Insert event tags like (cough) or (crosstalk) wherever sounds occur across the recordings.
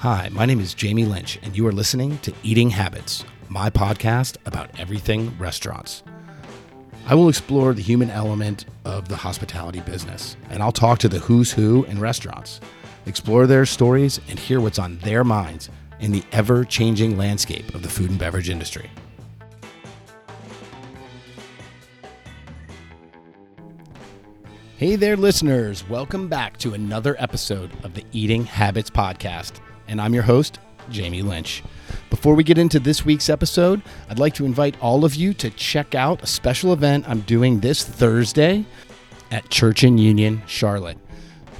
Hi, my name is Jamie Lynch, and you are listening to Eating Habits, my podcast about everything restaurants. I will explore the human element of the hospitality business, and I'll talk to the who's who in restaurants, explore their stories, and hear what's on their minds in the ever changing landscape of the food and beverage industry. Hey there, listeners. Welcome back to another episode of the Eating Habits Podcast. And I'm your host, Jamie Lynch. Before we get into this week's episode, I'd like to invite all of you to check out a special event I'm doing this Thursday at Church and Union, Charlotte.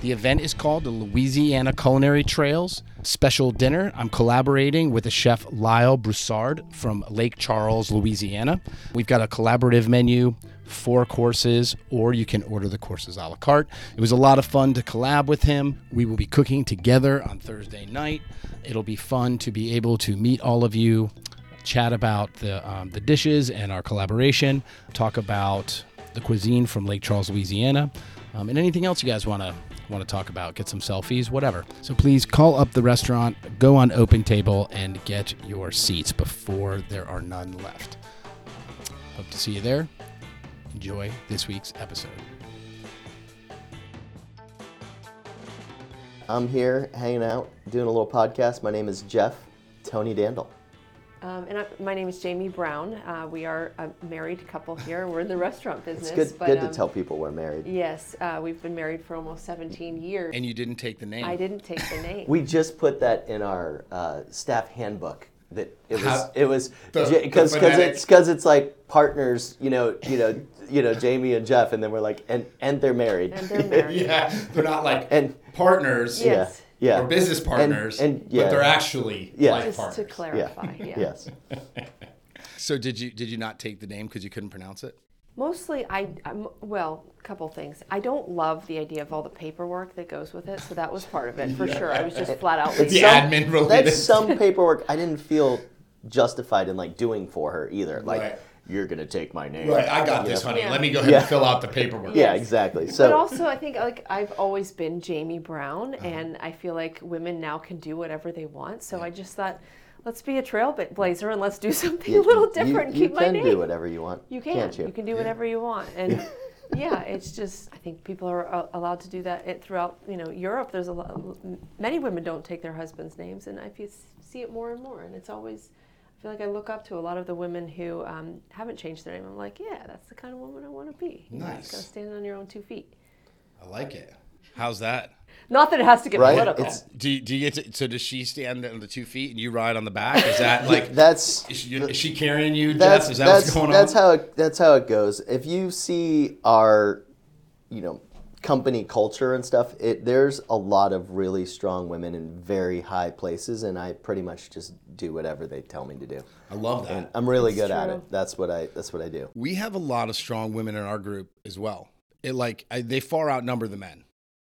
The event is called the Louisiana Culinary Trails Special Dinner. I'm collaborating with the chef Lyle Broussard from Lake Charles, Louisiana. We've got a collaborative menu, four courses, or you can order the courses a la carte. It was a lot of fun to collab with him. We will be cooking together on Thursday night. It'll be fun to be able to meet all of you, chat about the, um, the dishes and our collaboration, talk about the cuisine from Lake Charles, Louisiana, um, and anything else you guys want to want to talk about, get some selfies, whatever. So please call up the restaurant, go on Open Table, and get your seats before there are none left. Hope to see you there. Enjoy this week's episode. I'm here hanging out, doing a little podcast. My name is Jeff Tonidandel. Um, and I, my name is Jamie Brown. Uh, we are a married couple here. We're in the restaurant business. It's good, but, good um, to tell people we're married. Yes, uh, we've been married for almost 17 years. And you didn't take the name. I didn't take the name. We just put that in our uh, staff handbook. That it was How- it was because because it's because it's like partners, you know, you know, you know, Jamie and Jeff, and then we're like, and and they're married. and they're married. (laughs) yeah, they're not like And- partners Yes. yeah, yeah, or business partners, and, yeah, but they're actually Yeah. life Just partners. to clarify. Yeah. yes. (laughs) So did you did you not take the name because you couldn't pronounce it? Mostly, I I'm, well, a couple things. I don't love the idea of all the paperwork that goes with it, so that was part of it for (laughs) sure. I was just flat out. It's The lazy. admin related That's some (laughs) paperwork I didn't feel justified in like doing for her either. Like Right. You're gonna take my name. Right, I got this, Yeah. honey. Yeah. Let me go ahead Yeah. and fill out the paperwork. Yeah, exactly. So, but also, I think like I've always been Jamie Brown, Uh-huh. and I feel like women now can do whatever they want. So I just thought, let's be a trailblazer and let's do something a little different. and You, keep you my can name. do whatever you want. You can. Can't you? You can do whatever you want, (laughs) and yeah, it's just I think people are uh, allowed to do that it, throughout. You know, Europe. There's a lot. Many women don't take their husband's names, and I feel, see it more and more. And it's always. I feel like I look up to a lot of the women who um, haven't changed their name. I'm like, yeah, that's the kind of woman I want to be. You know, Nice. gotta stand on your own two feet. I like it. How's that? Not that it has to get Right? political. It's- Do you, do you get to, so does she stand on the two feet and you ride on the back? Is that (laughs) like That's is she, is she carrying you, that's Jeff? Is that that's what's going that's on? how it, that's how it goes. If you see our, you know, company culture and stuff, it there's a lot of really strong women in very high places, and I pretty much just do whatever they tell me to do. I love that. And I'm really That's good at it. That's what I that's what I do. we have a lot of strong women in our group as well. It like I, they far outnumber the men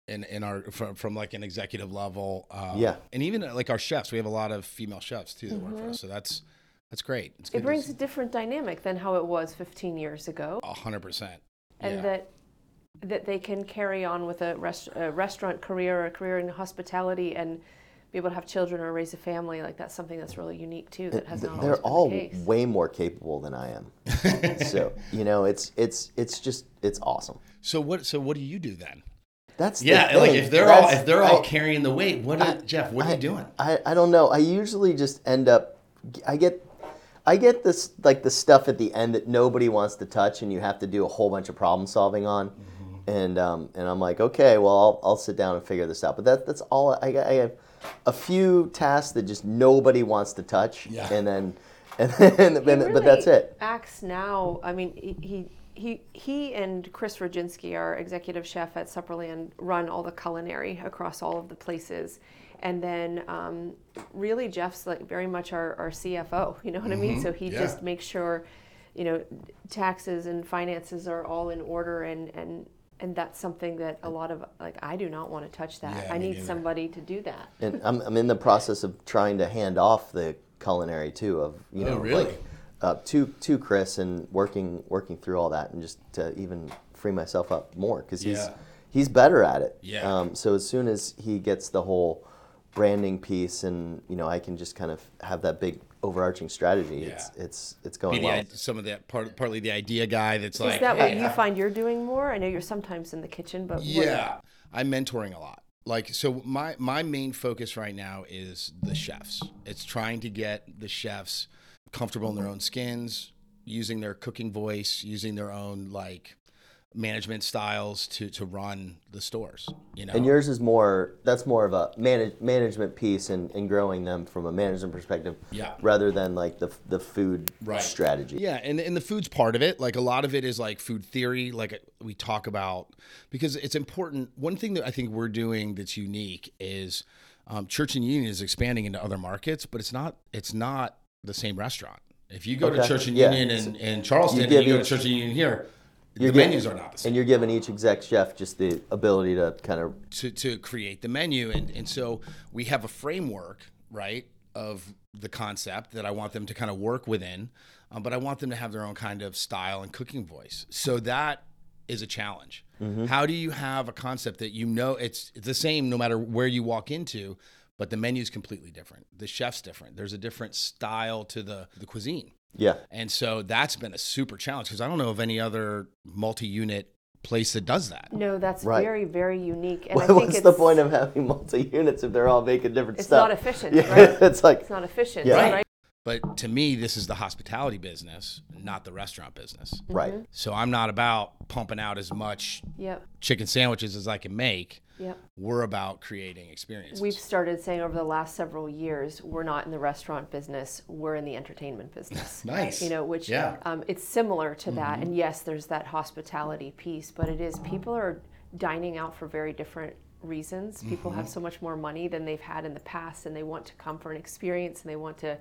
in in our from, from like an executive level. Um, Yeah. and even uh, like our chefs, we have a lot of female chefs too that work for us. So that's that's great. It's Mm-hmm. it brings a different dynamic than how it was 15 years ago. a hundred percent. and Yeah. that that they can carry on with a, rest, a restaurant career or a career in hospitality and be able to have children or raise a family like that's something that's really unique too that has not They're always been all the case. way more capable than I am. (laughs) so you know, it's it's it's just it's awesome. So what? So what do you do then? That's the Yeah, like if they're all if they're all I- carrying the weight, what? I- Jeff, what are I- you doing? I, I don't know. I usually just end up I get I get this like the stuff at the end that nobody wants to touch and you have to do a whole bunch of problem solving on. Mm-hmm. And um, and I'm like, okay, well I'll, I'll sit down and figure this out. But that that's all I, I have a few tasks that just nobody wants to touch. Yeah. And then (laughs) and then He and- but that's it. Acts now. I mean, he he he, he and Chris Roginski, our executive chef at Supperland, run all the culinary across all of the places. And then um, really Jeff's like very much our, our CFO. (laughs) You know what I mean? So he Yeah. just makes sure, you know, taxes and finances are all in order and and. And that's something that a lot of like I do not want to touch that. Yeah, I need neither. somebody to do that. And I'm, I'm in the process of trying to hand off the culinary too of you Oh, know really? like uh, to to Chris and working working through all that and just to even free myself up more because he's Yeah. he's better at it. Yeah. Um, so as soon as he gets the whole branding piece, and you know, I can just kind of have that big overarching strategy. It's Yeah. it's it's Be going the, well. i- some of that part, partly the idea guy that's like, Is that "Hey, what you find you're doing more? I know you're sometimes in the kitchen, but what- Yeah, I'm mentoring a lot. Like so, my my main focus right now is the chefs. It's trying to get the chefs comfortable in their own skins, using their cooking voice, using their own like management styles to to run the stores. You know, And yours is more that's more of a manage, management piece and, and growing them from a management perspective Yeah. rather than like the the food Right. strategy. Yeah, and and the food's part of it. Like a lot of it is like food theory, like we talk about because it's important. One thing that I think we're doing that's unique is um, Church and Union is expanding into other markets, but it's not it's not the same restaurant. If you go to Church and Yeah. Union in, in Charleston You you go to Church and Union here, the You're gi- menus are not the same. And you're giving each exec chef just the ability to kind of to, to create the menu and, and so we have a framework right of the concept that i want them to kind of work within um, but i want them to have their own kind of style and cooking voice. So that is a challenge. How do you have a concept that you know it's, it's the same no matter where you walk into but the menu is completely different. The chef's different. There's a different style to the, the cuisine yeah. and so that's been a super challenge because i don't know of any other multi-unit place that does that No, that's Right. very, very unique. And I (laughs) think What's it's, the point of having multi units if they're all making different It's stuff? It's not efficient, (laughs) Yeah, right? it's like It's not efficient, Yeah. right? But to me, this is the hospitality business, not the restaurant business. right. Mm-hmm. So I'm not about pumping out as much Yep, chicken sandwiches as I can make. Yep. We're about creating experiences. We've started saying over the last several years, we're not in the restaurant business, we're in the entertainment business. (laughs) Nice. You know, which Yeah. Mm-hmm. um, it's similar to that. And yes, there's that hospitality piece, but it is people are dining out for very different reasons. People have Mm-hmm. so much more money than they've had in the past, and they want to come for an experience and they want to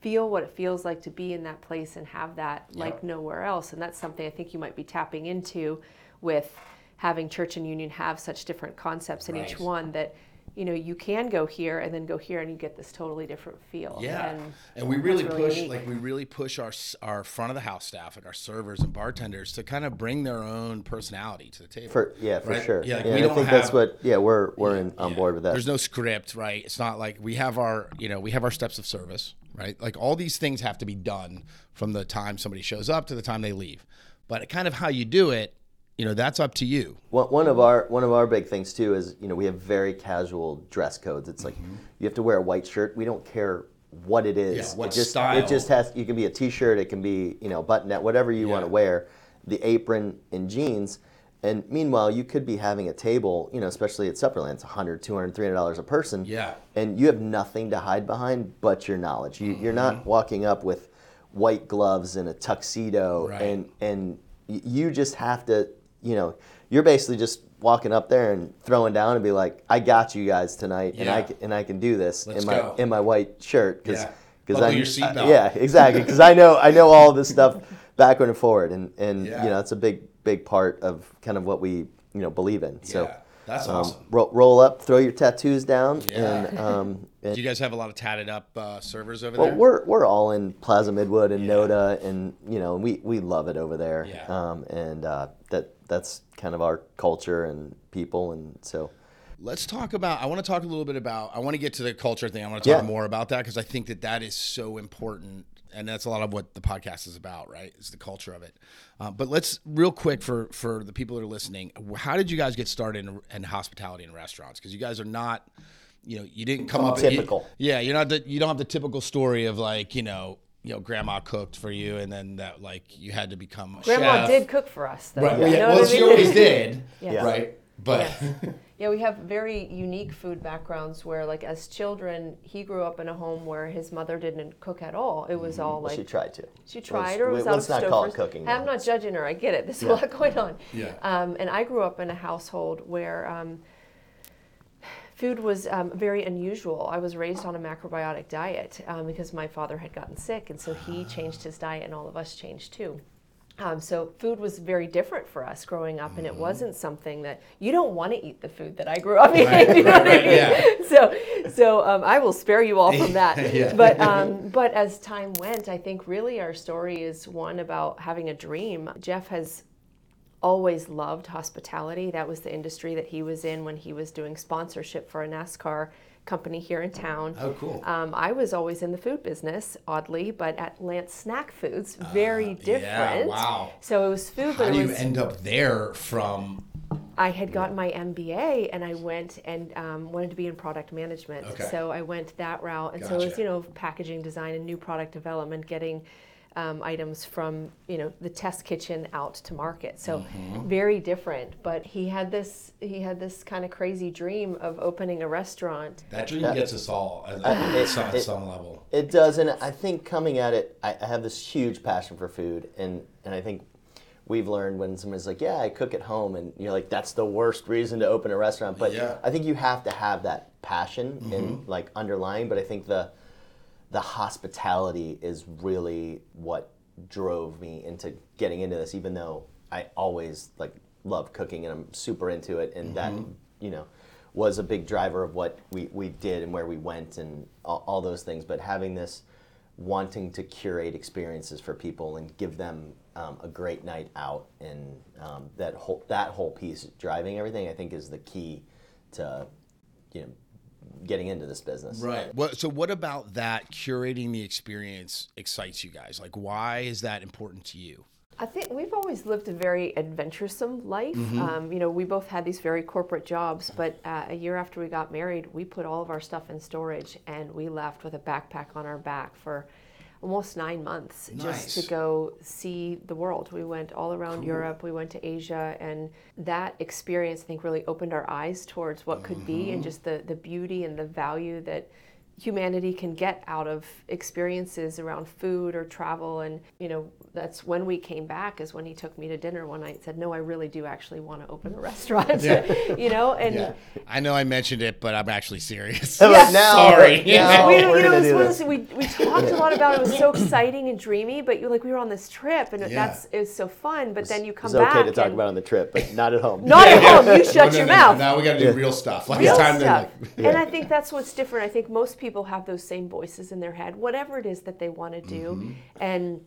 feel what it feels like to be in that place and have that like nowhere else. And that's something I think you might be tapping into with having church and union have such different concepts in each one that you know you can go here and then go here and you get this totally different feel. yeah, and, and, we really, really push unique. like we really push our our front of the house staff, like our servers and bartenders, to kind of bring their own personality to the table. For yeah, for Right? sure. Yeah, like, and we I don't think that's what yeah, we're we're in, on Yeah. board with that. There's no script, right? It's not like we have our, you know, we have our steps of service, right? Like all these things have to be done from the time somebody shows up to the time they leave. But kind of how you do it, you know, that's up to you. One, one of our one of our big things too is you know we have very casual dress codes. It's like you have to wear a white shirt. We don't care what it is. Mm-hmm. Yeah, what it just style. it just has. You can be a t-shirt. It can be you know button net, whatever you want to wear. The apron and jeans. And meanwhile, you could be having a table, you know, especially at Supperland, it's 100 200 300 dollars a person. Yeah. And you have nothing to hide behind but your knowledge. You, You're Mm-hmm. not walking up with white gloves and a tuxedo Right. and and you just have to, you know, you're basically just walking up there and throwing down and be like, "I got you guys tonight, and I can, and I can do this Let's in my go. in my white shirt because because I your seatbelt. yeah exactly because I know I know all this stuff (laughs) backward and forward and and Yeah. you know it's a big big part of kind of what we you know believe in. So. Yeah, that's um, awesome. roll, roll up, throw your tattoos down, Yeah. and um, Do you guys have a lot of tatted up uh, servers over well, there? Well, we're we're all in Plaza Midwood and Yeah. Noda, and you know we, we love it over there. Yeah. Um, and uh, that that's kind of our culture and people, and so Let's talk about. I want to talk a little bit about. I want to get to the culture thing. I want to talk Yeah. more about that because I think that that is so important, and that's a lot of what the podcast is about, right? Is the culture of it. Uh, but let's real quick for for the people that are listening. How did you guys get started in, in hospitality and restaurants? Because you guys are not, you know, you didn't come up Typical. you- yeah, you're not. The, you don't have the typical story of like you know. You know, grandma cooked for you, and then that like you had to become a Grandma chef. did cook for us, though. Right. You know Well, what I she mean? always did. (laughs) Yes. Right. But Yeah, we have very unique food backgrounds where, like, as children, he grew up in a home where his mother didn't cook at all. It was all like she tried to. She tried, or it was let's, out let's of not call it Stouffer's. cooking. I'm not judging her. I get it. There's Yeah. a lot going on. Yeah. Um, and I grew up in a household where um, food was um, very unusual. I was raised on a macrobiotic diet um, because my father had gotten sick, and so he changed his diet, and all of us changed too. Um, so food was very different for us growing up, Mm-hmm. and it wasn't something that you don't want to eat the food that I grew up eating. Right, (laughs) you know right, what I mean? yeah. So, so um, I will spare you all from that. (laughs) Yeah. But um, but as time went, I think really our story is one about having a dream. Jeff has always loved hospitality. That was the industry that he was in when he was doing sponsorship for a NASCAR company here in town. Oh, cool. Um, I was always in the food business, oddly, but at Lance Snack Foods, very different. Uh, wow. So it was food, How but do you was. end up there from? I had gotten my MBA and I went and um, wanted to be in product management. Okay. So I went that route. And so it was, you know, packaging design and new product development, getting um, items from, you know, the test kitchen out to market. So Mm-hmm. very different. But he had this, he had this kind of crazy dream of opening a restaurant. That dream gets us all at, it- some, it- some level. It does, and I think coming at it, I, I have this huge passion for food, and and I think we've learned when someone's like, "Yeah, I cook at home," and you're like, "That's the worst reason to open a restaurant." But Yeah. I think you have to have that passion and like underlying. But I think the the hospitality is really what drove me into getting into this, even though I always like love cooking and I'm super into it, and that you know was a big driver of what we, we did and where we went and all, all those things. But having this wanting to curate experiences for people and give them um, a great night out and um, that whole that whole piece driving everything, I think is the key to you know getting into this business. Right. What, so, what about that curating the experience excites you guys? Like, why is that important to you? I think we've always lived a very adventuresome life. Um, you know, we both had these very corporate jobs, but uh, a year after we got married, we put all of our stuff in storage and we left with a backpack on our back for almost nine months just to go see the world. We went all around Europe, we went to Asia, and that experience, I think, really opened our eyes towards what could be and mm-hmm. just the, the beauty and the value that humanity can get out of experiences around food or travel and you know that's when we came back is when he took me to dinner one night and said no i really do actually want to open a (laughs) restaurant (laughs) you know and I know I mentioned it, but I'm actually serious. But (laughs) Yeah. now, Sorry. now we, we're you know, was do one of this. those- we, we talked a lot about it. It was so (clears throat) exciting and dreamy, but you like we were on this trip and Yeah. that's it was so fun. But then you come It's okay back to talk and about on the trip, but not at home. not at home. You shut no, your no, mouth. Now we got to do real stuff. Like real it's time stuff. to like. And I think that's what's different. I think most people have those same voices in their head, whatever it is that they want to do, Mm-hmm. and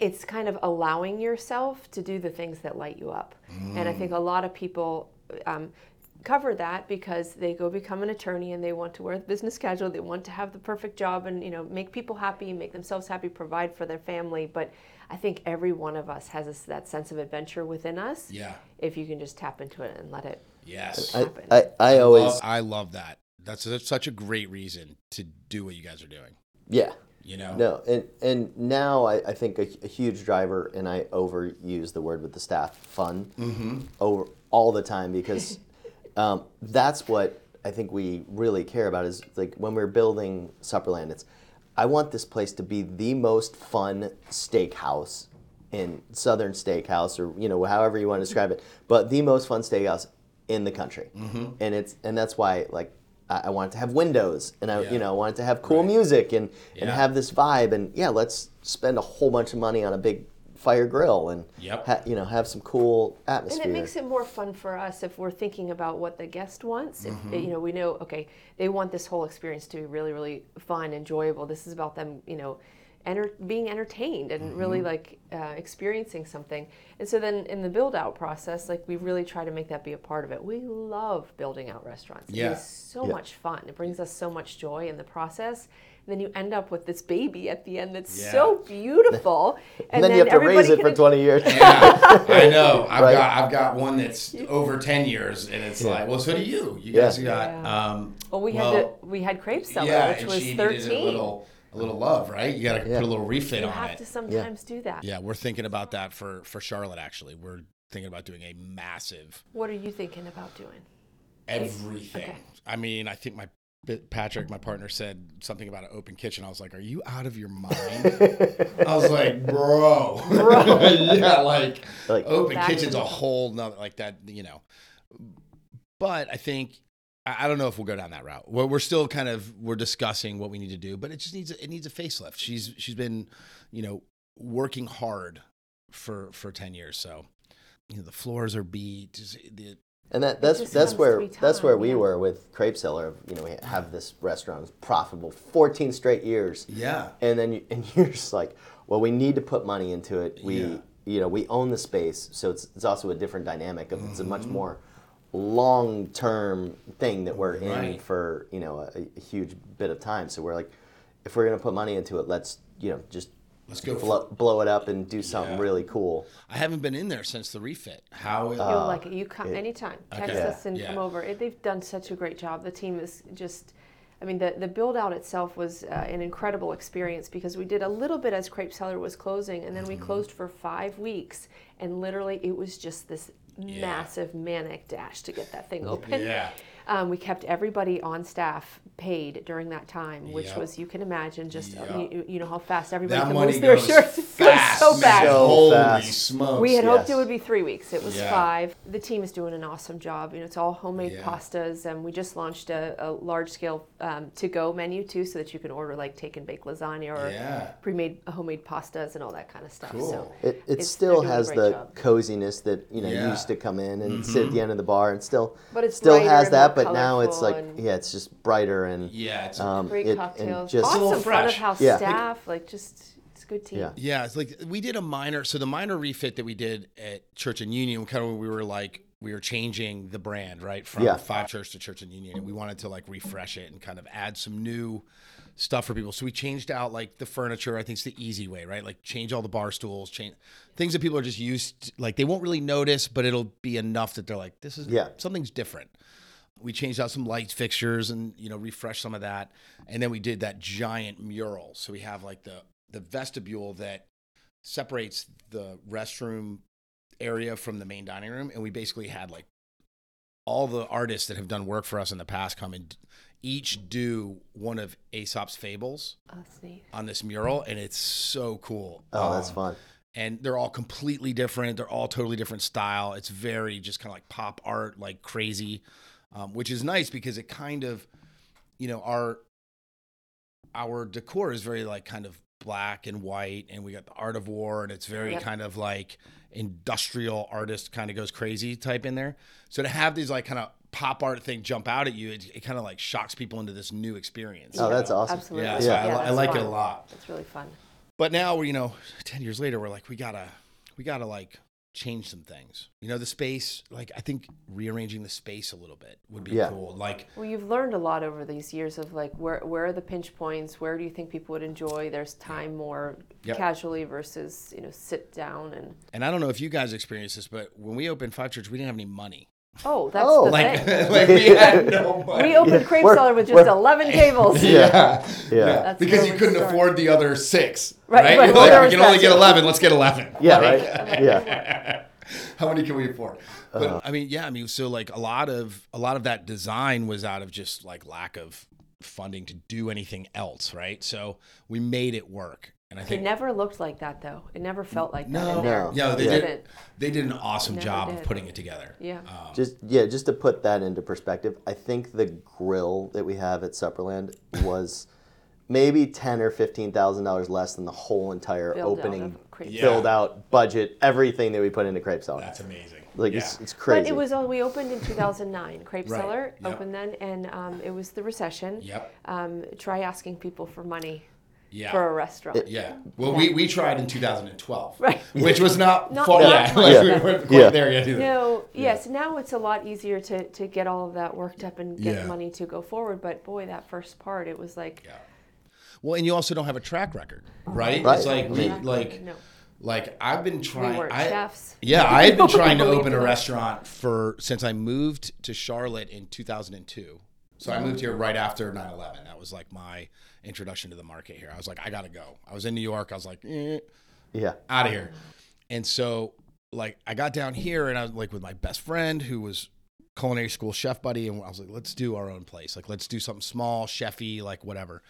it's kind of allowing yourself to do the things that light you up. And I think a lot of people. Um, cover that because they go become an attorney and they want to wear the business casual they want to have the perfect job and you know make people happy make themselves happy provide for their family but i think every one of us has this, that sense of adventure within us Yeah. if you can just tap into it and let it Yes. I, happen. I, I always Love- I love that. That's, that's such a great reason to do what you guys are doing. yeah. You know. No, and and now I, I think a, a huge driver, and I overuse the word with the staff, fun, Mm-hmm. over all the time because (laughs) um, that's what I think we really care about. Is like when we're building Supperland, it's I want this place to be the most fun steakhouse in Southern Steakhouse, or you know however you want to describe it, but the most fun steakhouse in the country, Mm-hmm. and it's and that's why like. I wanted to have windows, and I, Yeah. you know, want it to have cool Right. music, and and have this vibe and yeah let's spend a whole bunch of money on a big fire grill and Yep. ha- you know have some cool atmosphere. And it makes it more fun for us if we're thinking about what the guest wants. Mm-hmm. you know, we know okay, they want this whole experience to be really, really fun, enjoyable. This is about them, you know, enter- being entertained and Mm-hmm. really like uh, experiencing something. And so then in the build out process, like we really try to make that be a part of it. We love building out restaurants. Yeah. It is so Yeah. much fun. It brings us so much joy in the process. And then you end up with this baby at the end that's Yeah. so beautiful. (laughs) and then, you have to raise it for 20 years (laughs) Yeah, I know. (laughs) I've Right. got I've got one that's over ten years, and it's like, well, so do you. You guys Yeah. got. Yeah. Um, Well, we well, had the we had crepe cellar, yeah, which and was she thirteen. needed a little love, right? You got to Yeah. put a little refit you on it. You have to sometimes do that. Yeah, we're thinking about that for for Charlotte. Actually, we're thinking about doing a massive What are you thinking about doing? everything. Okay. I mean, I think my Patrick, my partner, said something about an open kitchen. I was like, "Are you out of your mind?" (laughs) I was like, "Bro, bro, (laughs) yeah, like, Like- open kitchen's a whole nother like that, you know." But I think I I don't know if we'll go down that route. We're, we're still kind of we're discussing what we need to do, but it just needs a, it needs a facelift. She's she's been, you know, working hard for for ten years, so you know the floors are beat. The and that that's that's where to that's where we yeah. were with crepe cellar you know we have this restaurant it's profitable 14 straight years yeah, and then you, (laughs) and you're just like well we need to put money into it we Yeah. you know we own the space so it's, it's also a different dynamic of it's a much Mm-hmm. more long term thing that we're in Right. for you know a, a huge bit of time. So we're like, if we're gonna put money into it, let's you know just Let's go. blow, blow it up and do something Yeah. really cool. I haven't been in there since the refit. How? You'll Uh, like it. You come anytime. Text Okay. us and Yeah. come over. It, they've done such a great job. The team is just. I mean, the, the build out itself was uh, an incredible experience because we did a little bit as Crepe Cellar was closing, and then Mm-hmm. we closed for five weeks, and literally it was just this massive manic dash to get that thing open. Yeah. Um, we kept everybody on staff paid during that time, which Yep. was you can imagine just Yep. you, you know how fast everybody that can money lose their shirts. (laughs) It fast, so fast. So Holy fast. smokes! We had hoped it would be three weeks. It was Yeah. five. The team is doing an awesome job. You know, it's all homemade Yeah. pastas, and we just launched a, a large scale um, to go menu too, so that you can order like take and bake lasagna or Yeah. pre-made homemade pastas and all that kind of stuff. Cool. So It, it still they're doing a has the job. coziness that you know Yeah. Mm-hmm. used to come in and sit at the end of the bar and still But it's still has that but now it's like yeah it's just brighter and Yeah, it's um, great it- and cocktails, just awesome front of fresh. house Yeah. staff. Like just it's a good team. Yeah. Yeah, it's like we did a minor. So the minor refit that we did at Church and Union, kind of when we were like we were changing the brand right from Yeah. Five Church to Church and Union, and we wanted to like refresh it and kind of add some new stuff for people. So we changed out like the furniture. I think it's the easy way, right? Like change all the bar stools, change things that people are just used. To, like they won't really notice, but it'll be enough that they're like, this is Yeah. something's different. We changed out some light fixtures and you know refreshed some of that, and then we did that giant mural. So we have like the the vestibule that separates the restroom area from the main dining room, and we basically had like all the artists that have done work for us in the past come and each do one of Aesop's fables Oh, on this mural, and it's so cool. oh that's Um, fun and they're all completely different. They're all totally different style. It's very just kind of like pop art, like crazy, um, which is nice because it kind of, you know, our our decor is very like kind of black and white, and we got the art of war, and it's very Yep. kind of like industrial artist kind of goes crazy type in there. So to have these like kind of pop art thing jump out at you, it, it kind of like shocks people into this new experience. oh you that's know? awesome Absolutely. Yeah, so I, I that's like it a lot. It's really fun. But now we're, you know, 10 years later, we're like, we gotta, we gotta like change some things. You know, the space, like, I think rearranging the space a little bit would be Yeah. cool. Like, Well, you've learned a lot over these years of like where where are the pinch points? Where do you think people would enjoy? There's time more Yep. casually versus you know sit down and and I don't know if you guys experienced this, but when we opened Five Church, we didn't have any money. Oh that's Oh. the Like, thing. (laughs) like we had no money. We opened Yeah, Crepe we're- Cellar with just 11 tables. (laughs) yeah. Yeah. That's because you couldn't started. afford the other six. Right, Right. right. Well, like, there we can only get 11. Let's get 11. yeah Like- right yeah (laughs) How many can we afford? But Uh-huh. I mean, yeah, I mean, so like a lot of a lot of that design was out of just like lack of funding to do anything else, right? So we made it work, and I It never looked like that though. It never felt like that. no, in. No. yeah, they It did. They did an awesome Never job of putting it together. Yeah. Um, just yeah just to put that into perspective i think the grill that we have at supperland (laughs) was maybe 10 or 15 thousand dollars less than the whole entire Build opening of Crepe Yeah. build out budget everything that we put into crepe cellar that's amazing. like yeah. it's, it's crazy But it was all we opened in 2009. (laughs) Crepe Right. Cellar Yep. opened then, and um, it was the recession. Yep. Um, try asking people for money Yeah. for a restaurant. yeah. Well, we, we tried in 2012, Right. which was not, Not- far. not Yeah, like Yeah. we weren't quite Yeah. there yet either. No, yes, now it's a lot easier to, to get all of that worked up and get Yeah. money to go forward. But boy, that first part, it was like, Yeah. Well, and you also don't have a track record, uh-huh. right? Right. It's like we like no. like I've been trying. weren't I, chefs. Yeah, I had been trying to (laughs) open a restaurant for since I moved to Charlotte in 2002. So I moved here right after 9/11. That was like my introduction to the market here. I was like, I gotta go. I was in New York. I was like, eh, yeah out of here. And so like I got down here and I was like with my best friend who was culinary school chef buddy and I was like, let's do our own place. Like let's do something small, chefy, like whatever.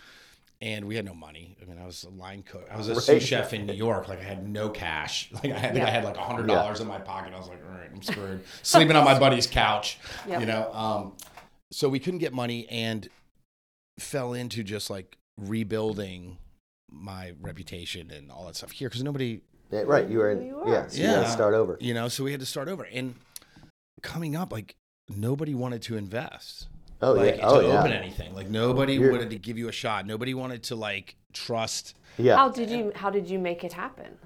And we had no money. I mean, I was a line cook. I was a sous chef in New York. Like I had no cash. (laughs) Like I, think I had like a hundred dollars in my pocket. I was like, all right, I'm screwed. (laughs) Sleeping on my buddy's couch. Yep. You know. Um, so we couldn't get money and fell into just like rebuilding my reputation and all that stuff here because nobody Yeah, right you were in You were. yeah so you gotta Yeah. start over you know so we had to start over and coming up like nobody wanted to invest oh like oh, yeah oh to yeah open anything like nobody You're- wanted to give you a shot nobody wanted to like trust yeah How did you How did you make it happen?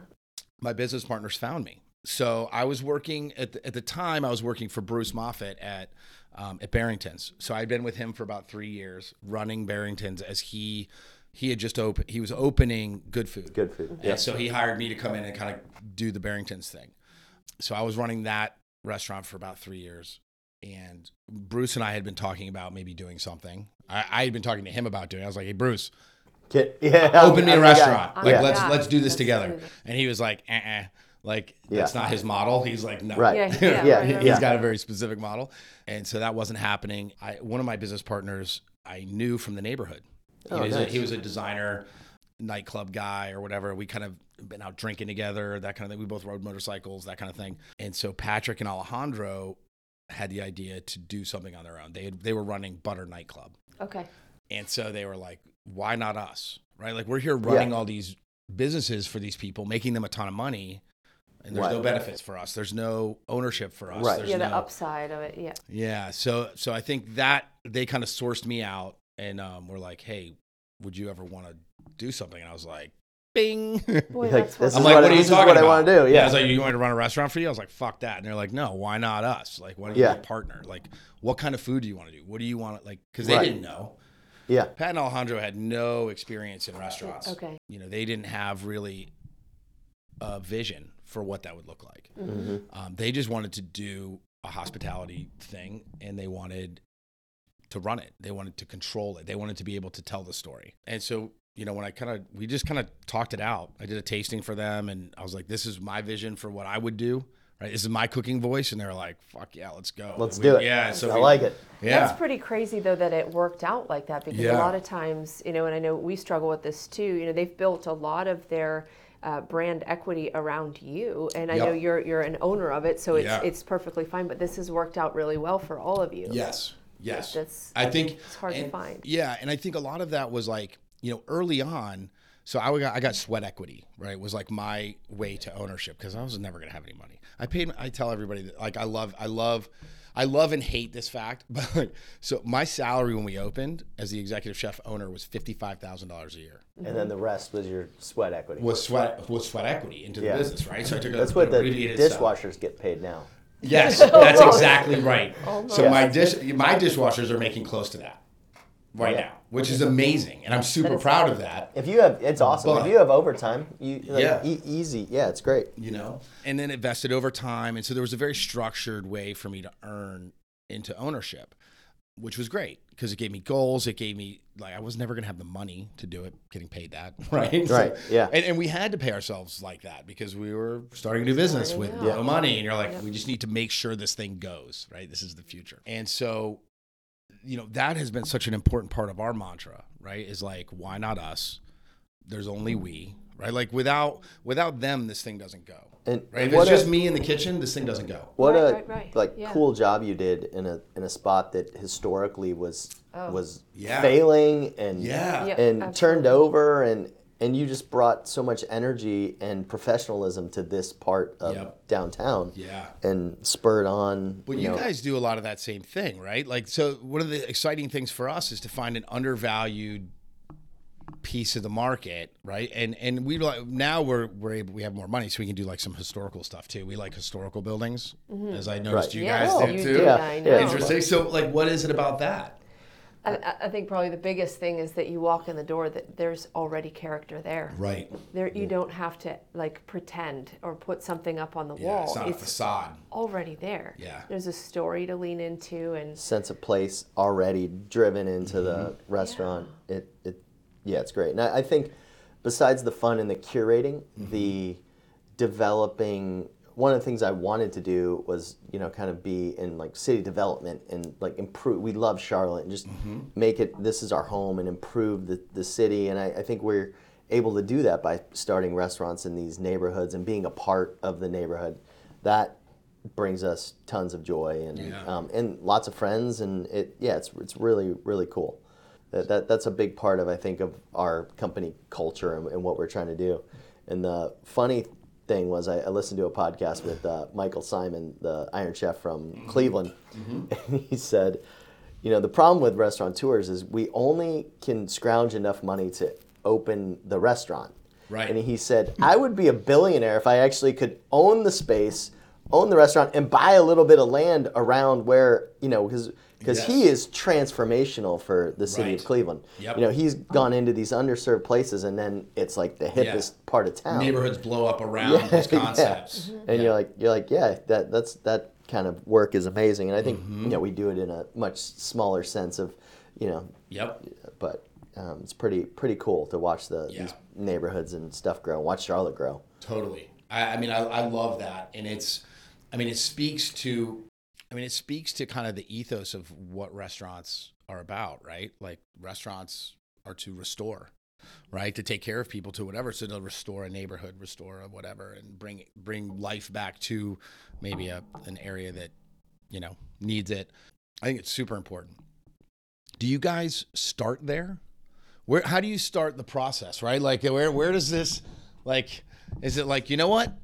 my business partners found me so I was working at the, at the time. I was working for Bruce Moffett at um, at Barringtons. So I'd been with him for about three years, running Barringtons as he he had just opened. He was opening Good Food. Good food. And Yeah. so he hired me to come in and kind of do the Barringtons thing. So I was running that restaurant for about three years. And Bruce and I had been talking about maybe doing something. I, I had been talking to him about doing. it. I was like, "Hey, Bruce, Get, (laughs) yeah. open me a I'm restaurant. Like Yeah. let's let's do this Let's together." do. And he was like, "Uh "Uh, like that's Yeah. not his model." He's like, "No, Right. Yeah, Yeah, yeah, yeah, right, right, He's right. got a very specific model, and so that wasn't happening. I one of my business partners I knew from the neighborhood. He, Oh, was, a, he was a designer, nightclub guy or whatever. We kind of been out drinking together, that kind of thing. We both rode motorcycles, that kind of thing. And so Patrick and Alejandro had the idea to do something on their own. They had, they were running Butter nightclub, Okay. and so they were like, "Why not us?" Right? Like we're here running Yeah. all these businesses for these people, making them a ton of money. And there's Right. no benefits for us. There's no ownership for us. Right. There's yeah, the no, upside of it. Yeah. yeah. So so I think that they kind of sourced me out and um, were like, hey, would you ever want to do something? And I was like, bing. Boy, Like, that's what I'm like, what- what are you talking what I wanna do, yeah. I was like, you want to run a restaurant for you? I was like, fuck that. And they're like, no, why not us? Like, why don't you Yeah. be a partner? Like, what kind of food do you want to do? What do you want? Like, because they Right. didn't know. Yeah. Pat and Alejandro had no experience in restaurants. Okay. You know, they didn't have really a vision for what that would look like. Mm-hmm. Um, they just wanted to do a hospitality thing and they wanted to run it. They wanted to control it. They wanted to be able to tell the story. And so, you know, when I kind of, we just kind of talked it out. I did a tasting for them and I was like, this is my vision for what I would do. Right. This is my cooking voice. And they were like, fuck yeah, let's go. Let's We- do it. Yeah. So I we- like it. Yeah. That's pretty crazy though that it worked out like that because Yeah. a lot of times, you know, and I know we struggle with this too. You know, they've built a lot of their uh, brand equity around you, and I Yep. know you're you're an owner of it, so it's Yeah. it's perfectly fine. But this has worked out really well for all of you. Yes. Yes. That's- I think it's hard to find. Yeah, and I think a lot of that was like, you know, early on. So I got I got sweat equity, right? Was like my way to ownership because I was never gonna have any money. I paid. I tell everybody that like I love I love. I love and hate this fact, (laughs) but like, so my salary when we opened as the executive chef owner was fifty five thousand dollars a year. And then the rest was your sweat equity. Was sweat was sweat equity into the business, right? So I took a, That's what the abbreviated salary. dishwashers get paid now. Yes, (laughs) that's exactly right. Oh, so Yeah. my dish, my dishwashers are making close to that right Yeah. now, which is amazing, and I'm super proud of that. If you have, it's awesome. But- if you have overtime, you like, Yeah. e- easy. Yeah, it's great. You know, and then it vested over time, and so there was a very structured way for me to earn into ownership, which was great because it gave me goals. It gave me like I was never going to have the money to do it, getting paid that, (laughs) right? So- Right, yeah. And, and we had to pay ourselves like that because we were starting a new business with Starting out. no money, and you're like, we just need to make sure this thing goes, right? This is the future, and so you know that has been such an important part of our mantra right is like why not us there's only we right like without without them this thing doesn't go And right if what it's just me in the kitchen this thing doesn't go What Right, a right, right. like Yeah. cool job you did in a in a spot that historically was Oh. was Yeah. failing and Yeah. Yeah, and turned over and and you just brought so much energy and professionalism to this part of Yep. downtown. Yeah. And spurred on but you, know, guys do a lot of that same thing right? Like so one of the exciting things for us is to find an undervalued piece of the market right? And and we like now we're we're able we have more money so we can do like some historical stuff too. We like historical buildings as i noticed Right. you Yeah, guys oh, do you too. did, Yeah, yeah. interesting. So like what is it about that I, I- I think probably the biggest thing is that you walk in the door that there's already character there. right There, you don't have to like pretend or put something up on the yeah wall. it's not a facade already there. Yeah. There's a story to lean into, and sense of place already driven into the Mm-hmm. restaurant. It, it, yeah, it's great. And I, I think besides the fun and the curating, Mm-hmm. the developing. One of the things I wanted to do was, you know, kind of be in like city development and like improve. We love Charlotte and just Mm-hmm. make it. This is our home and improve the, the city. And I, I think we're able to do that by starting restaurants in these neighborhoods and being a part of the neighborhood. That brings us tons of joy and Yeah. um, and lots of friends and it yeah it's it's really really cool that, that that's a big part of I think of our company culture and, and what we're trying to do and the funny thing was I, I listened to a podcast with uh, Michael Symon the Iron Chef from Cleveland. And (laughs) he said you know the problem with restaurateurs is we only can scrounge enough money to open the restaurant. Right. And he said, I would be a billionaire if I actually could own the space, own the restaurant, and buy a little bit of land around where, you know, because because he is transformational for the city Right. of Cleveland. Yep. You know, he's gone into these underserved places, and then it's like the hippest part of town. Neighborhoods blow up around these (laughs) Yeah. concepts. And Yeah. you're like, you're like, yeah, that that's that kind of work is amazing. And I think Mm-hmm. you know we do it in a much smaller sense of, you know, Yep. but um, it's pretty pretty cool to watch the Yeah. these neighborhoods and stuff grow. Watch Charlotte grow. Totally. I, I mean, I, I love that, and it's, I mean, it speaks to, I mean, it speaks to kind of the ethos of what restaurants are about, right? Like restaurants are to restore, right? To take care of people, to whatever, so to restore a neighborhood, restore a whatever, and bring bring life back to maybe a an area that you know needs it. I think it's super important. Do you guys start there? Where how do you start the process, right? Like where where does this like is it like, you know what?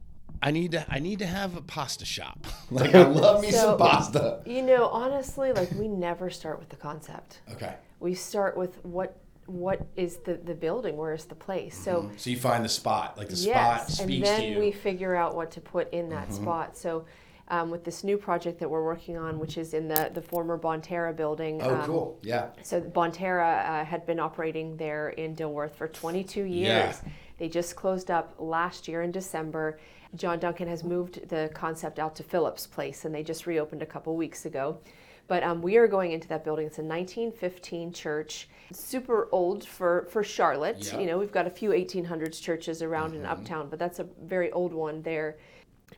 I need to I need to have a pasta shop. (laughs) like I (laughs) love me So- some pasta. You know, honestly, like we never start with the concept. Okay. We start with what what is the the building? Where is the place? So So you find the spot, like the spot yes, and speaks to then you. Mm-hmm. we figure out what to put in that spot. So. Um, with this new project that we're working on, which is in the, the former Bonterra building. oh, um, cool. Yeah. So Bonterra uh, had been operating there in Dilworth for 22 years. Yeah. They just closed up last year in December. John Duncan has moved the concept out to Phillips Place, and they just reopened a couple weeks ago. But um, we are going into that building. It's a 1915 church, super old for, for Charlotte. Yeah. You know, we've got a few 1800s churches around in Uptown, but that's a very old one there.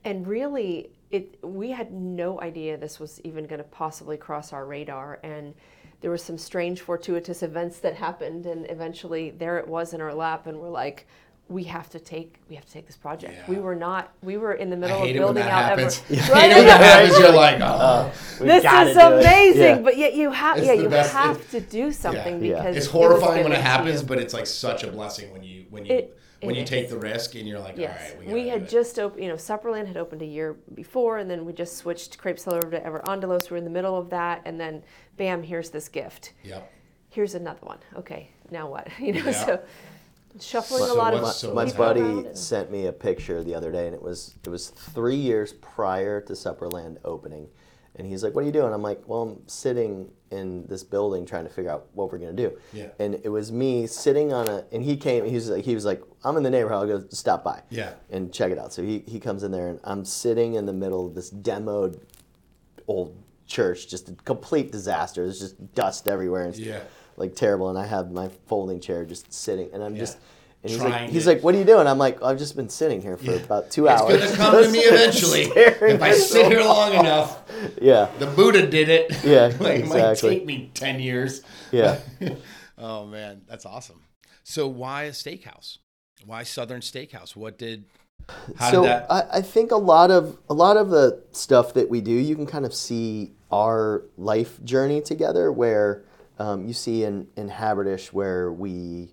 And really, it we had no idea this was even going to possibly cross our radar. And there were some strange fortuitous events that happened, and eventually there it was in our lap, and we're like, we have to take we have to take this project. Yeah. We were not we were in the middle of hate when building that out happens. ever. (laughs) I hate it when that happens. You're like, (laughs) oh, This is amazing, Yeah. but yet you have It's yeah you best- have to do something Yeah. because it's it horrifying when it happens, but it's like such a blessing when you when you It- when it you take the risk and you're like, Yes, all right, we, we, had just opened, you know, Supperland had opened a year before, and then we just switched Crepe Cellar over to Ever Angelos. We're in the middle of that, and then bam, here's this gift. Yep. Here's another one. Okay, now what? (laughs) You know, Yeah. so shuffling So a lot of what's- so My buddy sent me a picture the other day, and it was it was three years prior to Supperland opening, and he's like, "What are you doing?" I'm like, "Well, I'm sitting in this building trying to figure out what we're gonna do." Yeah. And it was me sitting on a, and he came. He was like, he was like, "I'm in the neighborhood. I'll go stop by." Yeah. And check it out. So he he comes in there, and I'm sitting in the middle of this demoed old church, just a complete disaster. There's just dust everywhere. And it's Yeah. Like terrible, and I have my folding chair just sitting, and I'm Yeah. just, and he's Trying like, he's like, "What are you doing?" I'm like, "I've just been sitting here for Yeah. about two It's hours." It's gonna come to me (laughs) eventually. If I sit here long enough, (laughs) Yeah, the Buddha did it. (laughs) Yeah, like, It might take me ten years. yeah. Oh man, that's awesome. So why a steakhouse? Why Southern Steakhouse? What did? How so did that? I, I think a lot of a lot of the stuff that we do, you can kind of see our life journey together. Where um, you see in in Haberdish, where we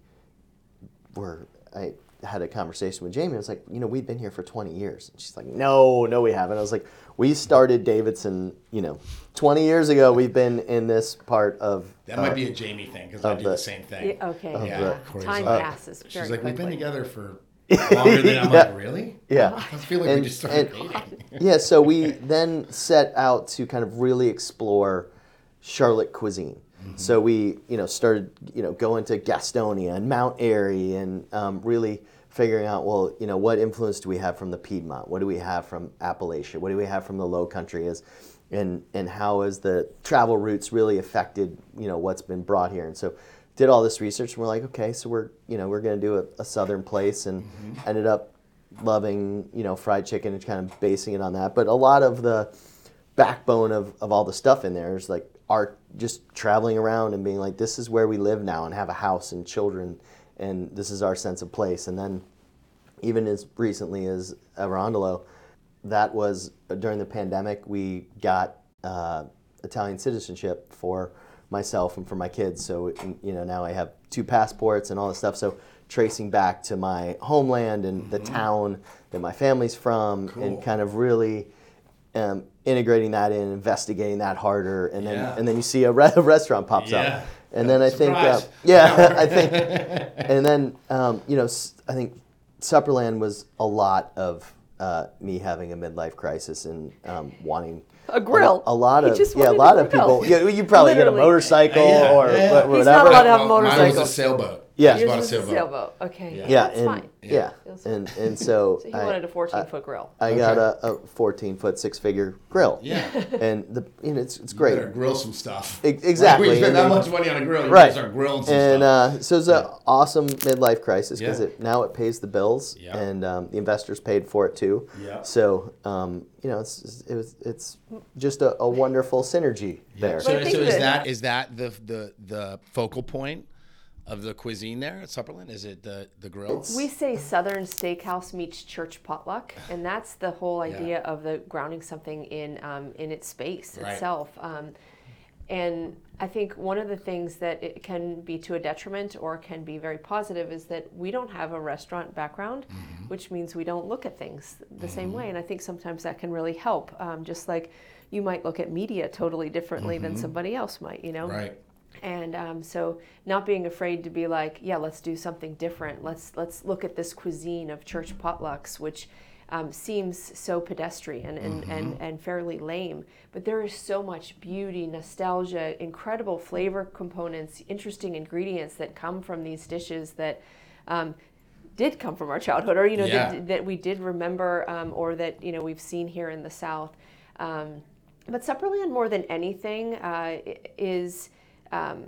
were, I had a conversation with Jamie. I was like, you know, we've been here for 20 years. And she's like, no, no, we haven't. I was like, we started Davidson, you know, 20 years ago. We've been in this part of. that uh, might be a Jamie thing because I do the- the same thing. Yeah, okay, Of yeah. the- Corey's Time like- passes very She's like, we've been together for (laughs) longer than I'm Yeah. like, really? Yeah. I feel like we just started and- dating. (laughs) yeah, so we then set out to kind of really explore Charlotte cuisine. So we, you know, started, you know, going to Gastonia and Mount Airy and um, really figuring out, well, you know, what influence do we have from the Piedmont? What do we have from Appalachia? What do we have from the Low Country? Is and and how has the travel routes really affected, you know, what's been brought here? And so did all this research and we're like, okay, so we're, you know, we're going to do a, a southern place and ended up loving, you know, fried chicken and kind of basing it on that. But a lot of the backbone of, of all the stuff in there is like art just traveling around and being like, this is where we live now and have a house and children and this is our sense of place. And then even as recently as Ever Andalo, that was during the pandemic, we got uh, Italian citizenship for myself and for my kids. So, you know, now I have two passports and all this stuff. So, tracing back to my homeland and the town that my family's from, Cool. and kind of really um, integrating that in, investigating that harder, and then Yeah. and then you see a, re- a (laughs) restaurant pops Yeah. up, and then I think, uh, yeah, (laughs) (laughs) I think, and then um, you know, I think Supperland was a lot of uh, me having a midlife crisis and um, wanting A grill. A, lot of yeah, a wanted a lot of people. Yeah, you probably get a motorcycle Yeah, or yeah. wha- He's not allowed to have a Well, Mine was a sailboat. Yeah. Just Yours bought a was a sailboat. sailboat. Okay. Yeah. yeah, That's and fine. yeah, Feels and and so, (laughs) So he I, wanted a 14 foot grill. I got a, a 14 foot six figure grill. Yeah. (laughs) and the you know it's it's You great. better grill some stuff. E- exactly. Right? We spend And that then- much money on a grill. You right. better start grilling some and stuff. uh, so it's an awesome midlife crisis because Yeah. it now it pays the bills Yeah. and um, the investors paid for it too. Yeah. So um, you know it's it was it's just a, a wonderful synergy there. so, I think so is that- that is that the the the focal point of the cuisine there at Supperland? Is it the the grill? We say Southern Steakhouse meets church potluck, and that's the whole idea of the grounding something in um, in its space Right. itself. Um, and I think one of the things that it can be to a detriment or can be very positive is that we don't have a restaurant background, which means we don't look at things the same way. And I think sometimes that can really help. Um, just like you might look at media totally differently than somebody else might, you know? right. And um, so not being afraid to be like yeah let's do something different. Let's let's look at this cuisine of church potlucks which um, seems so pedestrian and, and, and fairly lame. But there is so much beauty nostalgia incredible flavor components interesting ingredients that come from these dishes that um, did come from our childhood or you know Yeah. that, that we did remember um, or that you know we've seen here in the south. Um, but supperland more than anything uh, is um,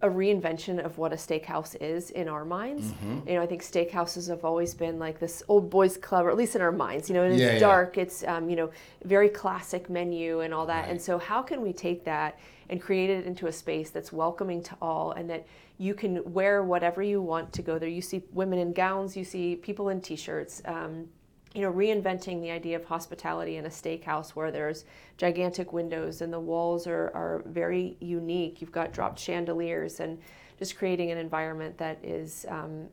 a reinvention of what a steakhouse is in our minds. Mm-hmm. You know, I think steakhouses have always been like this old boys club, or at least in our minds. You know, it's Yeah, yeah. dark. It's um, you know very classic menu and all that. And so, how can we take that and create it into a space that's welcoming to all, and that you can wear whatever you want to go there. You see women in gowns. You see people in t-shirts. Um, you know, reinventing the idea of hospitality in a steakhouse where there's gigantic windows and the walls are, are very unique. You've got dropped chandeliers and just creating an environment that is um,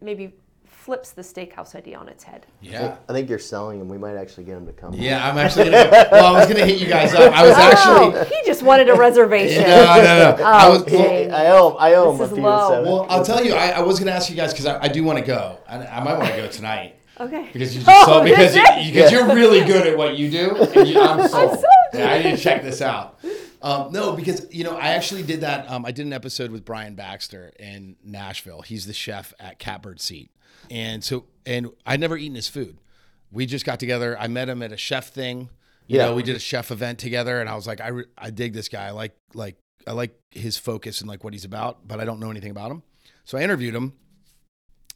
maybe flips the steakhouse idea on its head. Yeah. I think you're selling them. We might actually get them to come. Yeah, I'm actually gonna. Go, well, I was gonna hit you guys up. I was (laughs) oh, actually. he just wanted a reservation. No, no, no. (laughs) I was. Oh, well, I owe I owe This them a few. low. So. Well, I'll tell you. I, I was going to ask you guys because I, I do want to go. I, I might want to go tonight Okay. because you (laughs) just Oh, sold, because you, this is- because you're really good at what you do. And you, I'm (laughs) sold. sold. Yeah, I need to check this out. Um, no, because you know I actually did that. Um, I did an episode with Brian Baxter in Nashville. He's the chef at Catbird Seat, and so and I'd never eaten his food. We just got together. I met him at a chef thing. You Yeah. know, we did a chef event together, and I was like, I, re- I dig this guy. I like like I like his focus and like what he's about, but I don't know anything about him. So I interviewed him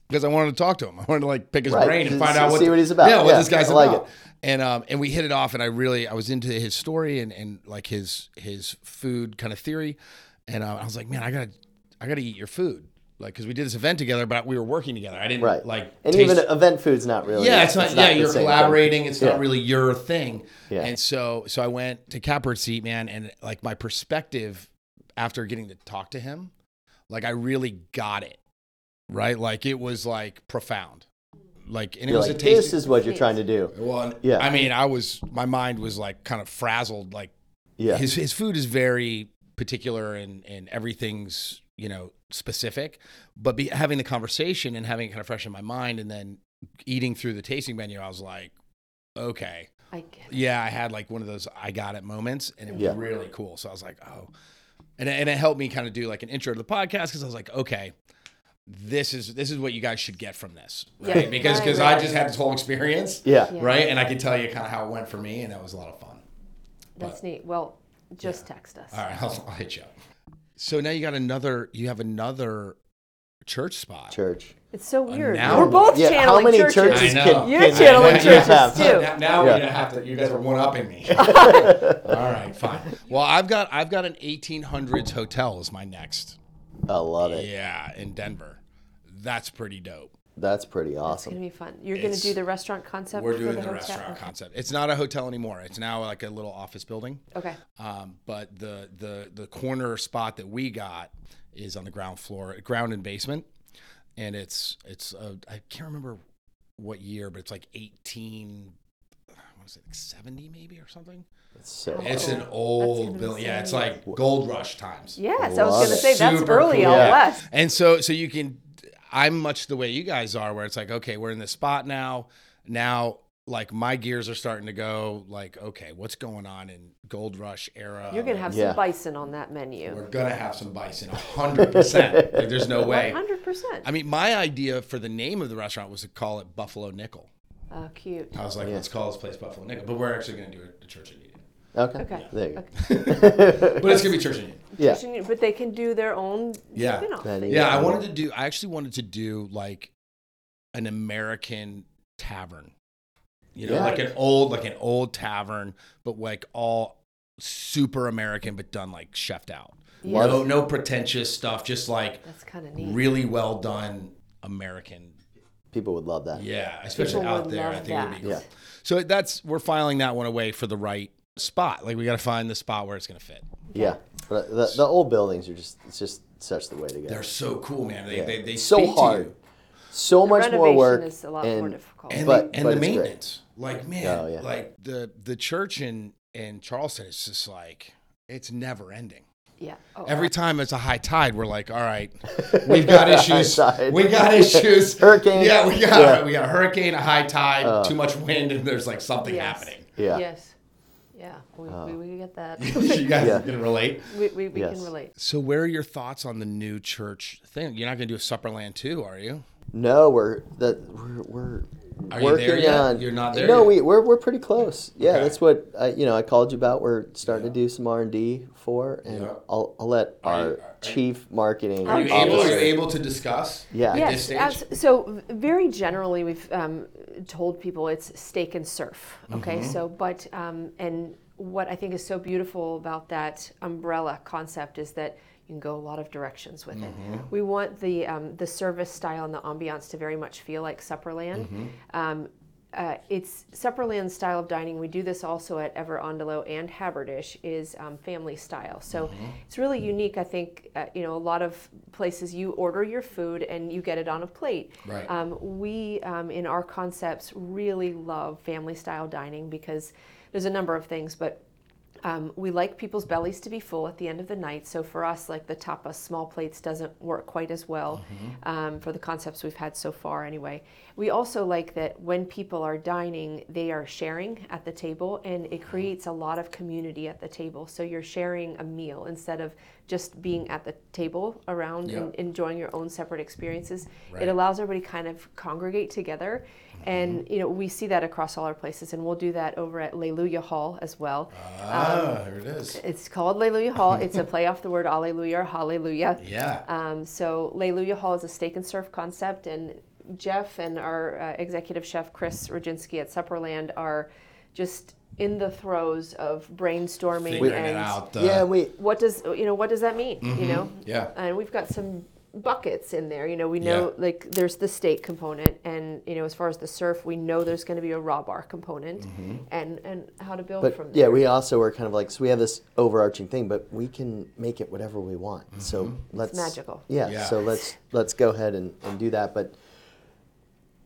because I wanted to talk to him. (laughs) I wanted to like pick his Right, brain and find out what see what he's about. Yeah, what Yeah, this guy's I like about. it. And um and we hit it off, and I really I was into his story and and like his his food kind of theory, and uh, I was like, man, I gotta I gotta eat your food. Like, because we did this event together, but we were working together. I didn't right. like and taste- even event food's not really. yeah, it's not. yeah, the you're same thing. collaborating. It's Yeah. not really your thing. Yeah. And so, so I went to Catbird Seat, man, and like my perspective after getting to talk to him, like I really got it, right? Like it was like profound, like and it You're was like, a taste. this is what you're trying to do. well, Yeah. I mean, I was my mind was like kind of frazzled. Like Yeah. his his food is very particular and and everything's you know specific but be, having the conversation and having it kind of fresh in my mind and then eating through the tasting menu i was like okay I get yeah i had like one of those i got it moments and it was Yeah. really cool so i was like oh and, and it helped me kind of do like an intro to the podcast because i was like okay this is this is what you guys should get from this right Yeah. because Right, because right, i just right. had this whole experience Yeah. Yeah. right and i can tell you kind of how it went for me and that was a lot of fun That's neat. Well, just text us. All right, (laughs) I'll, I'll hit you up. So now you got another. You have another church spot. Church. It's so weird. now- We're both Yeah. How channeling many churches. churches I know. can, You're can channeling you churches, have? too. Now, now Yeah. we're gonna have to. You guys are one upping me. (laughs) All right, fine. Well, I've got I've got an 1800s hotel as my next. I love it. Yeah, in Denver. That's pretty dope. That's pretty awesome. It's gonna be fun. You're gonna It's- do the restaurant concept. We're for doing the, the, hotel? restaurant Okay. concept. It's not a hotel anymore. It's now like a little office building. Okay. Um, but the the the corner spot that we got is on the ground floor, ground and basement, and it's it's uh, I can't remember what year, but it's like eighteen. What is it, like seventy maybe or something? It's so It's an old building. Yeah, it's like gold rush times. Yes, I was gonna it. say that's Super early cool. out Yeah. west. And so so you can. I'm much the way you guys are, where it's like, okay, we're in this spot now. Now, like my gears are starting to go. Like, okay, what's going on in Gold Rush era? You're gonna have Yeah. some bison on that menu. We're gonna have some bison, hundred percent. (laughs) Like, there's no way. Hundred percent. I mean, my idea for the name of the restaurant was to call it Buffalo Nickel. Oh, cute. I was like, Yeah. let's call this place Buffalo Nickel, but we're actually gonna do it the Church Indian. Okay. Okay. There you go. Okay. (laughs) But it's gonna be Church Indian. Yeah. But they can do their own Yeah. spin-off That thing. is- Yeah, I wanted to do. I actually wanted to do like an American tavern. You know, Yeah. like an old, like an old tavern, but like all super American, but done like chefed out. Yeah. No, no pretentious stuff. Just like That's kind of neat. really well done American. People would love that. Yeah, especially People out would there. I love think it'd be that. cool. Yeah. So that's we're filing that one away for the right spot. Like we got to find the spot where it's gonna fit. Yeah. But the, the old buildings are just it's just such the way to go. They're so cool, man. They Yeah. they, they so speak to hard. you. So The much more work. is a lot and, more difficult. and But- the, and but the it's great. maintenance. Like man, Oh, yeah. like the the church in in Charleston is just like it's never ending. yeah. Oh, Every time it's a high tide, we're like, all right, (laughs) we've got issues. We got issues. (laughs) Hurricane. Yeah, we got Yeah. we got a hurricane, a high tide, uh. too much wind, and there's like something yes. happening. Yeah. Yes. Yeah. We, we, uh, we get that. (laughs) you guys (laughs) Yeah. can relate. we we, we Yes. can relate. So, where are your thoughts on the new church thing? You're not going to do a Supperland too, are you? No, we're that we're we're Are you working there yet? on. You're not there No, yet? we we're we're pretty close. Yeah, Okay. that's what I you know I called you about. We're starting to do some R and D for, and Yeah. I'll I'll let Are our you- are- chief marketing Are you able? Are you able to discuss? Yeah. At this Yes. stage? abs- so very generally, we've um, told people it's steak and surf. Okay. Mm-hmm. So, but um, and what I think is so beautiful about that umbrella concept is that you can go a lot of directions with Mm-hmm. it. We want the um, the service style and the ambiance to very much feel like Supperland. Mm-hmm. Um, uh, it's Supperland style of dining. We do this also at Ever Andalo and Haberdish is um, family style. So Mm-hmm. it's really unique. I think uh, you know a lot of places you order your food and you get it on a plate. Right. Um, we um, in our concepts really love family style dining because there's a number of things, but um, we like people's bellies to be full at the end of the night. So for us, like the tapas small plates doesn't work quite as well um, for the concepts we've had so far, anyway. We also like that when people are dining, they are sharing at the table, and it creates a lot of community at the table. So you're sharing a meal instead of just being at the table around and enjoying your own separate experiences. Right. It allows everybody kind of congregate together, and you know we see that across all our places, and we'll do that over at Leluia Hall as well. Ah, there it is. It's called Leluia Hall. (laughs) It's a play off the word Alleluia or Hallelujah. Yeah. Um, so Leluia Hall is a steak and surf concept, and Jeff and our uh, executive chef Chris Roginski at Supperland are just in the throes of brainstorming Figuring and it out. The, yeah, we what does you know what does that mean? You know, Yeah. and we've got some buckets in there. You know, we know Yeah. like there's the steak component, and you know as far as the surf, we know there's going to be a raw bar component, Mm-hmm. and and how to build but from there. yeah, we also are kind of like so we have this overarching thing, but we can make it whatever we want. So let's magical. Yeah, Mm-hmm. Yeah. So let's let's go ahead and, and do that. But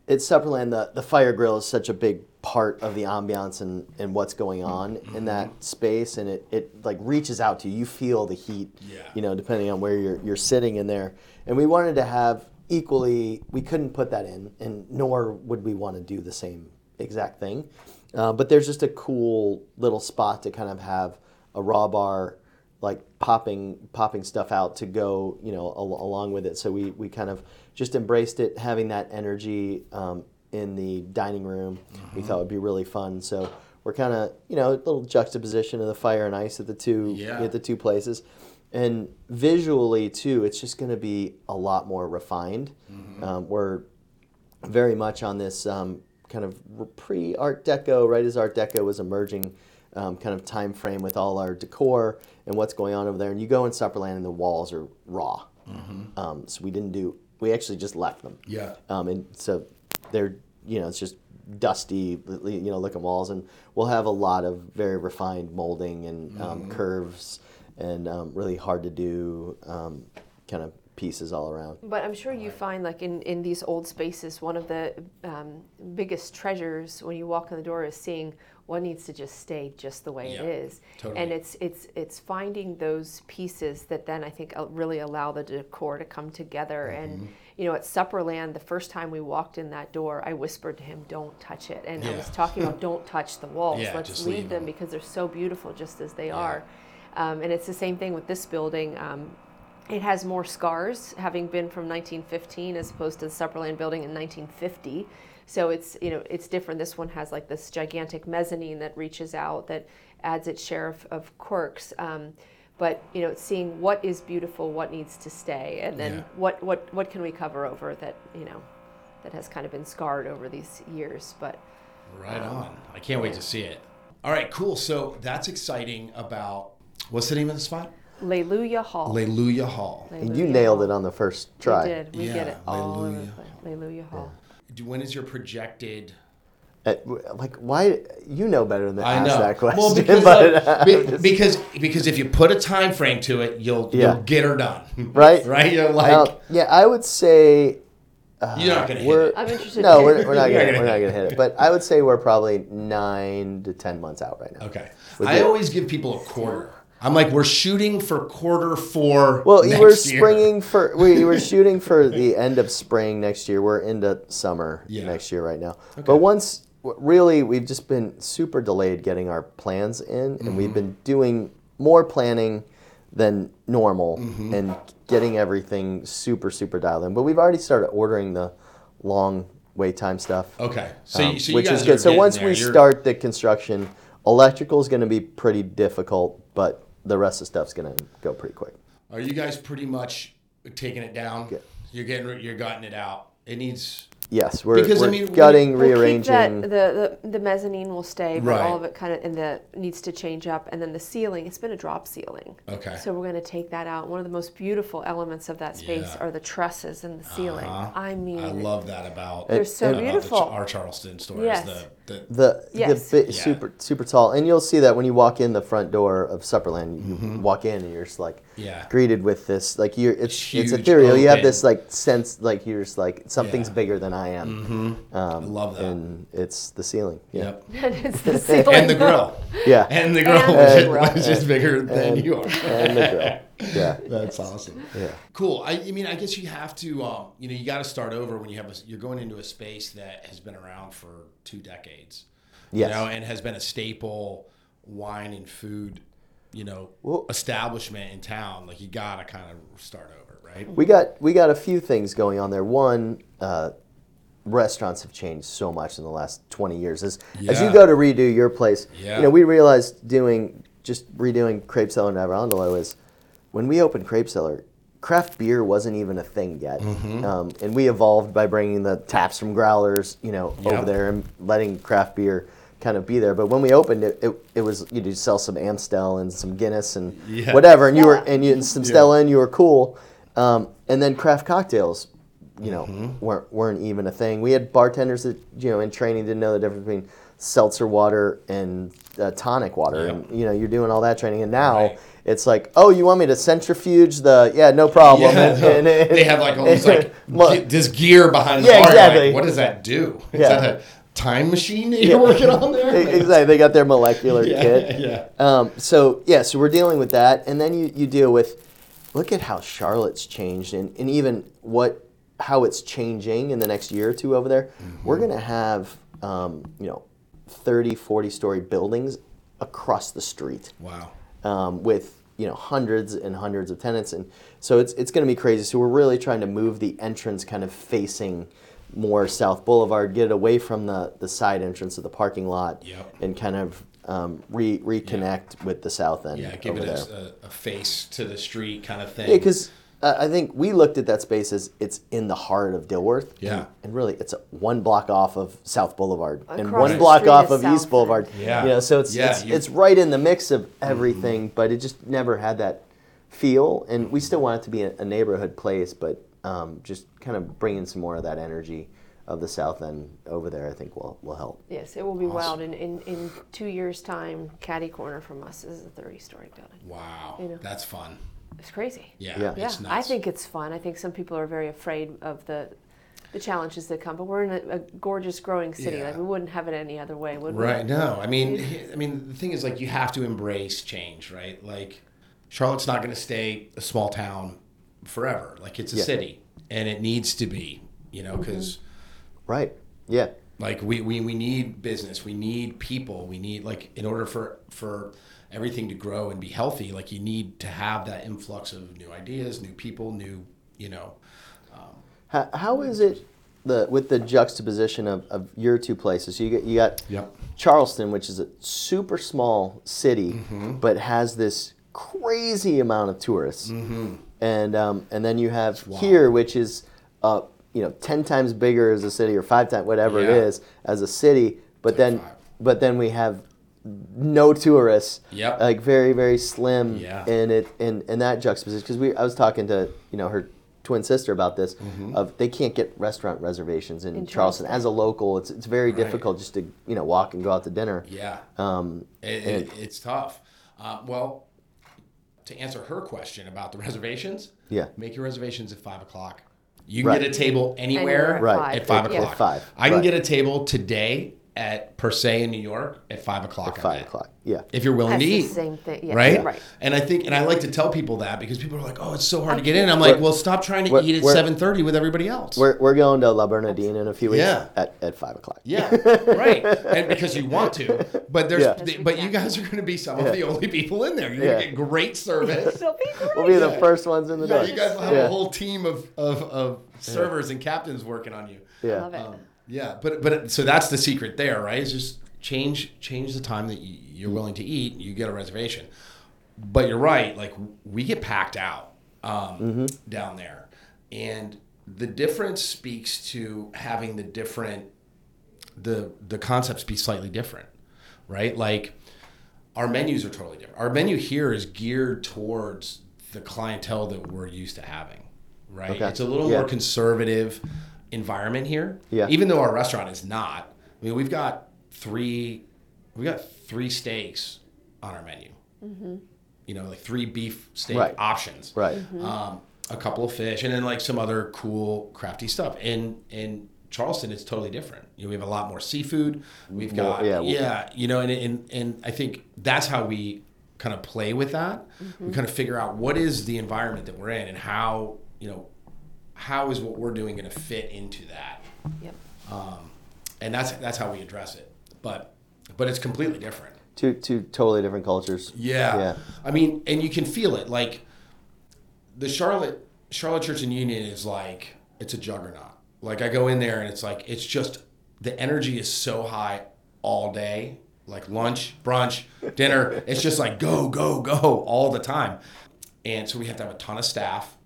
it's Supperland. The the fire grill is such a big part of the ambiance and, and what's going on Mm-hmm. in that space, and it, it like reaches out to you. You feel the heat. Yeah. You know, depending on where you're you're sitting in there. And we wanted to have equally. We couldn't put that in, and nor would we want to do the same exact thing. Uh, but there's just a cool little spot to kind of have a raw bar like popping popping stuff out to go you know al- along with it so we we kind of just embraced it having that energy um, in the dining room we thought would be really fun so we're kind of you know a little juxtaposition of the fire and ice at the two Yeah. at the two places and visually too it's just going to be a lot more refined um, we're very much on this um, kind of pre Art Deco, right as Art Deco was emerging, um, kind of time frame with all our decor and what's going on over there. And you go in Supperland and the walls are raw. Um, so we didn't do. We actually just left them. Yeah. Um, and so they're you know it's just dusty you know looking walls and we'll have a lot of very refined molding and um, curves and um, really hard to do um, kind of pieces all around. But I'm sure you find, like in, in these old spaces, one of the um, biggest treasures when you walk in the door is seeing what needs to just stay just the way Yeah, it is. totally. And it's it's it's finding those pieces that then I think uh, really allow the decor to come together. Mm-hmm. And you know, at Supperland, the first time we walked in that door, I whispered to him, "Don't touch it," and I was talking about don't touch the walls. Yeah, Let's leave leave them them. because they're so beautiful just as they are. Um, and it's the same thing with this building. Um, it has more scars, having been from 1915 as opposed to the Supperland building in 1950. So it's you know it's different. This one has like this gigantic mezzanine that reaches out that adds its share of, of quirks. Um, but you know, seeing what is beautiful, what needs to stay, and then Yeah. what what what can we cover over that you know that has kind of been scarred over these years. But Right um, on. I can't wait to see it. All right, cool. So that's exciting about what's the name of the spot? Alleluia Hall. Alleluia Hall. And you nailed Hall. it on the first try. We did. We Yeah, get it all over the place. Alleluia Hall. Do- When is your projected? Uh, like why you know better than I ask know. that question. Well, because, but, like, uh, be- because because if you put a time frame to it, you'll Yeah. you'll get her done. right, (laughs) right? You're like yeah, I would say you're not gonna hit we're it. I'm interested. no, we're, we're not (laughs) gonna gonna we're not hit gonna hit it. But I would say we're probably nine to ten months out right now. Okay. With I it. always give people a quarter. I'm like, we're shooting for quarter four. Well, you next were year. springing for we were (laughs) shooting for the end of spring next year. We're into summer Yeah. next year right now. But once w- really we've just been super delayed getting our plans in and Mm-hmm. we've been doing more planning than normal Mm-hmm. and getting everything super super dialed in. But we've already started ordering the long wait time stuff. Okay. So, um, so you which guys is are good. So once there. we You're- start the construction, electrical is going to be pretty difficult, but the rest of the stuff's going to go pretty quick. Are you guys pretty much taking it down? Yeah. You're getting you're gutting it out. It needs Yes, we're, Because, I we're mean, when gutting, We'll keep rearranging. that, the, the the mezzanine will stay, but Right. all of it kind of in the needs to change up, and then the ceiling. It's been a drop ceiling. Okay. So we're going to take that out. One of the most beautiful elements of that space Yeah. are the trusses in the ceiling. Uh-huh. I mean, I love that about they're so and- about the beautiful. Ch- our Charleston store. Yes. Is the, the the Yes. the bit Yeah. super super tall, and you'll see that when you walk in the front door of Supperland. You walk in and you're just like Mm-hmm. Yeah. greeted with this like you're it's it's Huge ethereal. You have this like sense like you're just like something's Yeah. bigger than I am. Um, I love that. And it's the ceiling. Yeah. Yep. (laughs) and it's the ceiling. And the grill. Yeah. And the grill And was, the just, grill. was just bigger than and- you are. and the (laughs) grill. Yeah. (laughs) That's awesome. Yeah. Cool. I, I mean, I guess you have to, um, you know, you got to start over when you have a, you're going into a space that has been around for two decades. Yes. You know, and has been a staple wine and food, you know, Well- establishment in town. Like you got to kind of start over, right? We got we got a few things going on there. One, uh, restaurants have changed so much in the last twenty years. As as you go to redo your place, Yeah. you know, we realized doing just redoing Crepe Cellar in Ever Andalo is when we opened Crepe Cellar, craft beer wasn't even a thing yet, Mm-hmm. um, and we evolved by bringing the taps from growlers, you know, Yep. over there and letting craft beer kind of be there. But when we opened it, it, it was you would sell some Amstel and some Guinness and Yeah. whatever, and you were and you and some Stella and you were cool. Um, and then craft cocktails, you know, Mm-hmm. weren't weren't even a thing. We had bartenders that you know in training didn't know the difference between seltzer water and uh, tonic water, Yeah. and you know you're doing all that training, and now Right. It's like, oh, you want me to centrifuge the? Yeah, no problem. Yeah, (laughs) And- and- and- they have like all these like (laughs) Well, this gear behind the Yeah, bar. Exactly. Like, what does that do? Is Yeah. that a time machine that you're working on there? (laughs) exactly. They got their molecular Yeah, kit. yeah. Um, so yeah, so we're dealing with that, and then you, you deal with look at how Charlotte's changed, and, and even what how it's changing in the next year or two over there. We're Mm-hmm. gonna have um, you know 30, 40 story buildings across the street Wow. Um, with you know hundreds and hundreds of tenants, and so it's it's going to be crazy. So we're really trying to move the entrance kind of facing more South Boulevard, get it away from the the side entrance of the parking lot, Yep. and kind of um, re reconnect with the south end. Yeah, give over it there. a, a, face to the street kind of thing. Yeah, because I think we looked at that space as it's in the heart of Dilworth. Yeah. And, and really, it's a, one block off of South Boulevard and one block off of South East Boulevard. Yeah. You know, so it's Yeah, it's, you- it's right in the mix of everything, but it just never had that feel. And we still want it to be a, a neighborhood place, but um, just kind of bringing some more of that energy of the South End over there, I think will will help. Yes, it will be wild. In, in, in two years' time, Caddy Corner from us is a 30 story building. wow, You know. that's fun. It's crazy. Yeah, Yeah. Yeah, it's I think it's fun. I think some people are very afraid of the the challenges that come, but we're in a, a gorgeous growing city. Yeah. Like we wouldn't have it any other way, would we? Right. No, I mean, I mean, the thing is, like, you have to embrace change, right? Like, Charlotte's not going to stay a small town forever. Like, it's a Yeah. city, and it needs to be, you Mm-hmm. know, because Right. Yeah. like we, we we need business, we need people, we need like in order for for everything to grow and be healthy, like you need to have that influx of new ideas, new people, new, you know, How, how is it the with the juxtaposition of, of your two places? So you get you got Yep. Charleston, which is a super small city, Mm-hmm. but has this crazy amount of tourists, and um, and then you have Mm-hmm. here, which is uh, you know ten times bigger as a city or five times whatever it Yeah. is as a city, but then five. but then we have no tourists. Yep. Like very very slim. Yeah. In it in in that juxtaposition because we I was talking to you know her twin sister about this Mm-hmm. of they can't get restaurant reservations in, In Charleston. Charleston. as a local it's it's very Right. difficult just to you know walk and go out to dinner yeah. um It, it, it's tough. Uh, well, to answer her question about the (laughs) reservations, Yeah. make your reservations at five o'clock. You can Right. get a table anywhere, Anywhere at Right. five. at five o'clock. at five, I can right. get a table today at Per Se in New York at five o'clock. At five o'clock yeah If you're willing That's to the eat, same thing. Yeah, right? right. And I think, and I like to tell people that because people are like, "Oh, it's so hard to get in." I'm like, "Well, stop trying to eat at seven thirty with everybody else." we're, we're going to Le Bernardin in a few weeks Yeah. at, at five o'clock Yeah, (laughs) right. And because you want to, but there's, Yeah. th- but you guys are going to be some of the only people in there. You're Yeah. going to get great service. (laughs) It'll be great. we'll be the first ones in the Yeah, door you guys will have Yeah. a whole team of, of, of servers and captains working on you. yeah Love it. Um, yeah, but but so that's the secret there, right? Is just change change the time that you're willing to eat. You get a reservation, but you're right. Like we get packed out um, down there, and the difference speaks to having the different the the concepts be slightly different, right? Like our menus are totally different. Our menu here is geared towards the clientele that we're used to having, right? Okay. It's a little Yeah. more conservative environment here. Yeah. Even though our restaurant is not. I mean, we've got three, we got three steaks on our menu. Mm-hmm. You know, like three beef steak Right. options. right mm-hmm. Um, a couple of fish, and then like some other cool, crafty stuff. And in Charleston, it's totally different. You know, we have a lot more seafood. We've got yeah. yeah, you know, and, and and I think that's how we kind of play with that. Mm-hmm. We kind of figure out what is the environment that we're in, and how you know how is what we're doing going to fit into that, Yep. Um, and that's that's how we address it. But but it's completely different. two two totally different cultures Yeah. Yeah. I mean, and you can feel it. Like the Charlotte Charlotte Church and Union is like it's a juggernaut. Like I go in there and it's like it's just the energy is so high all day. Like lunch, brunch, dinner. It's just like go, go, go all the time. And so we have to have a ton of staff,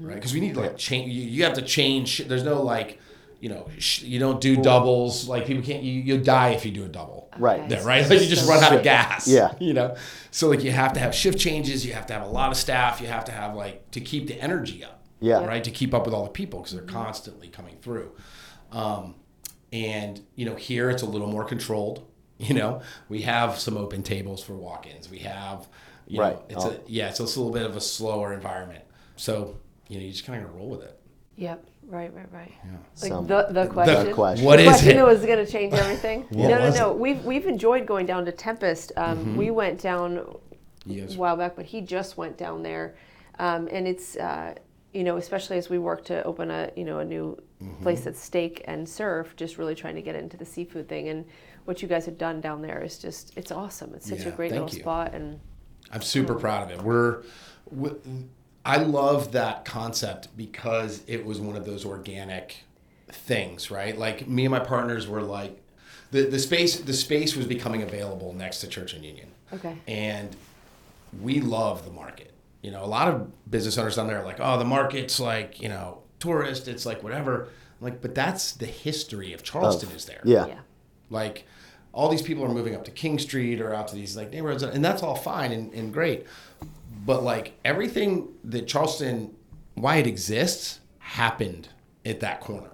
right? Because we need to like change. You, you have to change. There's no like, you know, sh- you don't do doubles. Like people can't. You you die if you do a double Right. there, right? Like you just run out of gas. Yeah. (laughs) You know, so like you have to have shift changes. You have to have a lot of staff. You have to have like to keep the energy up. Yeah. Right. To keep up with all the people because they're constantly coming through. Um, and you know, here it's a little more controlled. You know, we have some open tables for walk-ins. We have, you Right. know, it's Oh. a yeah, so it's a little bit of a slower environment. So you know, you just kind of roll with it. Yep. Right. Right. Right. Yeah. Like Some- the the question. the question What the is question it? that was going to change everything. (laughs) What no, no, was no. We've we've enjoyed going down to Tempest. Um, We went down Yes. a while back, but he just went down there, um, and it's uh, you know especially as we work to open a you know a new Mm-hmm. place that's steak and surf, just really trying to get into the seafood thing. And what you guys have done down there is just it's awesome. It's such Yeah, a great thank little you. spot, and I'm super proud of it. We're, we, I love that concept because it was one of those organic things, right? Like me and my partners were like, the, the space the space was becoming available next to Church and Union, okay, and we love the market. You know, a lot of business owners down there are like, oh, the market's like you know tourist, it's like whatever. I'm like, but that's the history of Charleston is there. yeah yeah, Like all these people are moving up to King Street or out to these like neighborhoods, and that's all fine and, and great. But like everything that Charleston, why it exists, happened at that corner,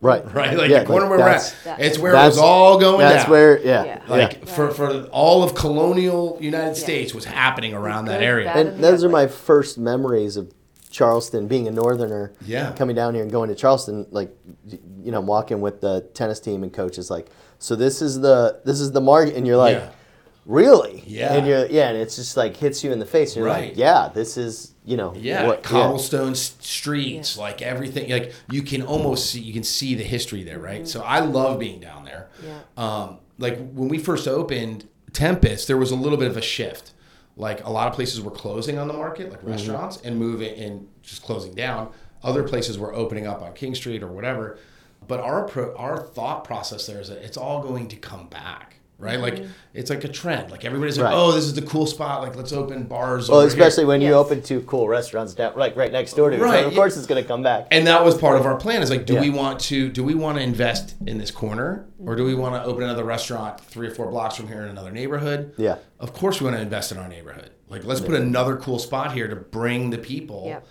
Right. (laughs) right? Like Yeah, the corner like where we're at. It's where it was all going That's down. where, yeah. Yeah. like Yeah. for, for all of colonial United States was happening around that area. And and those are my first memories of Charleston, being a northerner. Yeah. Coming down here and going to Charleston, like, you know, walking with the tennis team and coaches like, so this is the this is the market, and you're like, Yeah. Really? Yeah. And you're yeah, and it's just like hits you in the face. And you're Right. like, yeah, this is you know Yeah, what- cobblestone s streets, like everything. Like you can almost see, you can see the history there, right? So I love being down there. Yeah. Um, like when we first opened Tempest, there was a little bit of a shift. Like a lot of places were closing on the market, like restaurants, and moving and just closing down. Other places were opening up on King Street or whatever. But our pro- our thought process there is that it's all going to come back, right? Like mm-hmm. it's like a trend. Like everybody's like, Right. oh, this is the cool spot. Like let's open bars. Well, over here." especially when you open two cool restaurants down like right next door to you. Right, So of yeah. course it's going to come back. and that was part of our plan is like do Yeah. we want to do we want to invest in this corner or do we want to open another restaurant three or four blocks from here in another neighborhood Yeah. of course we want to invest in our neighborhood like let's put another cool spot here to bring the people Yep.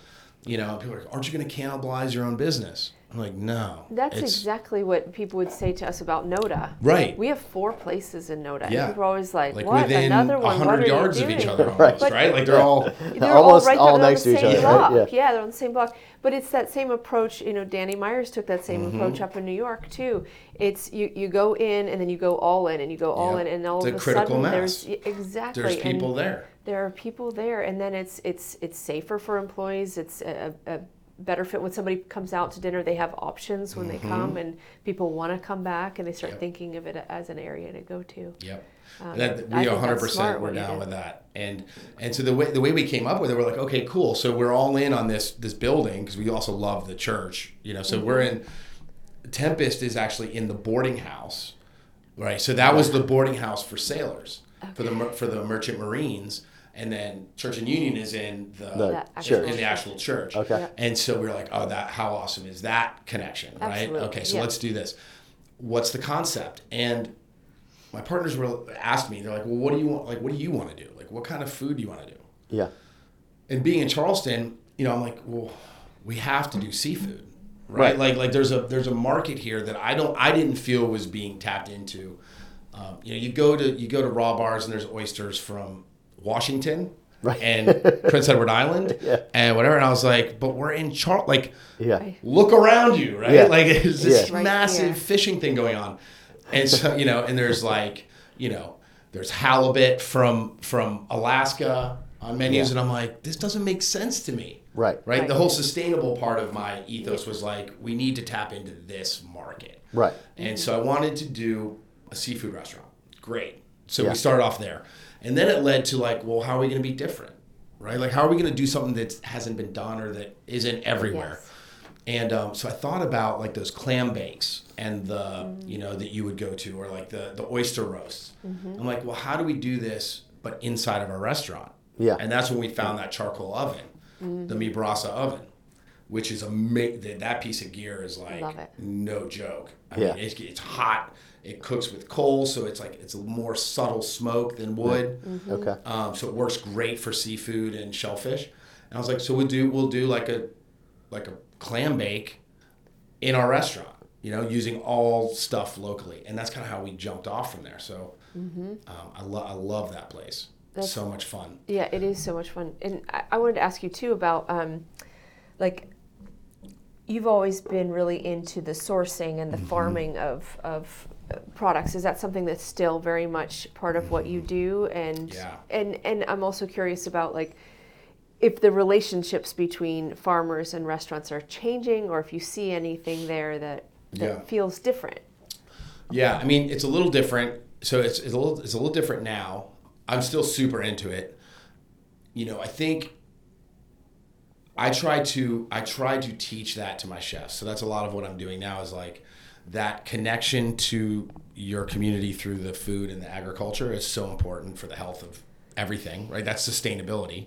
you know people are like aren't you going to cannibalize your own business i'm like no That's exactly what people would say to us about NoDa. Right. We have four places in NoDa. Yeah. And people are always like, like what? within Another one? What are 100 you yards of each other almost Right. right, like they're all (laughs) They're Almost all right all there, next on to the each same other, right? block. Yeah. they're on the same block. But it's that same approach. You know, Danny Myers took that same Mm-hmm. approach up in New York too. It's you, you go in and then you go all in and you go all Yeah. in and all It's of a a critical sudden mass. there's exactly there's and people there There are people there, and then it's it's it's safer for employees. It's a, a better fit when somebody comes out to dinner. They have options when they come, and people want to come back, and they start Mm-hmm. Yep. thinking of it as an area to go to. Yep. Um, that we think 100 smart percent were what down with that, and and so the way the way we came up with it, we're like, okay, cool. So we're all in on this this building because we also love the church, you know. So Mm-hmm. we're in. Tempest is actually in the boarding house, right? So that was the boarding house for sailors for the for the merchant marines, and then Church and Union is in the, The That church. actual in the actual church. Okay. Yep. And so we are like, oh, that how awesome is that connection, right? Okay, so yeah. let's do this. What's the concept? And my partners were asked me, they're like, well, what do you want? Like, what do you want to do? Like, what kind of food do you want to do? Yeah. And being in Charleston, you know, I'm like, well, we have to do seafood, right? Right. Like, like there's a there's a market here that I don't I didn't feel was being tapped into. Um, you know, you go to you go to raw bars and there's oysters from Washington. Right. And Prince Edward Island (laughs) Yeah. and whatever. And I was like, but we're in Char like Yeah. Look around you, right? Yeah. Like it's this Yeah. Massive here. fishing thing going on. And so, you know, and there's like, you know, there's halibut from from Alaska on menus, Yeah. and I'm like, this doesn't make sense to me. Right. Right. Right. The whole sustainable part of my ethos was like, we need to tap into this market. Right. And so I wanted to do a seafood restaurant. Great. So Yeah. we started off there. And then it led to like, well, how are we going to be different? Right? Like, how are we going to do something that hasn't been done or that isn't everywhere? Yes. And um, so I thought about like those clam bakes and the, mm-hmm. you know, that you would go to or like the, the oyster roasts. Mm-hmm. I'm like, well, how do we do this, but inside of our restaurant? Yeah. And that's when we found that charcoal oven, the mm-hmm. Mibrasa oven, which is amazing. That piece of gear is like no joke. I Yeah. mean, it's, it's hot. It cooks with coal, so it's like it's a more subtle smoke than wood. Mm-hmm. Okay. Um, so it works great for seafood and shellfish. And I was like, so we'll do we'll do like a like a clam bake in our restaurant, you know, using all stuff locally, and that's kind of how we jumped off from there. So um, I love I love that place. That's- so much fun. Yeah, it is so much fun. And I, I wanted to ask you too about um, like you've always been really into the sourcing and the Mm-hmm. farming of of uh, products. Is that something that's still very much part of what you mm-hmm. do? And Yeah. and and I'm also curious about like if the relationships between farmers and restaurants are changing, or if you see anything there that that Yeah. feels different. Yeah, I mean it's a little different. So it's, it's a little it's a little different now. I'm still super into it. You know, I think I try to I try to teach that to my chefs. So that's a lot of what I'm doing now is like that connection to your community through the food and the agriculture is so important for the health of everything, right? That's sustainability,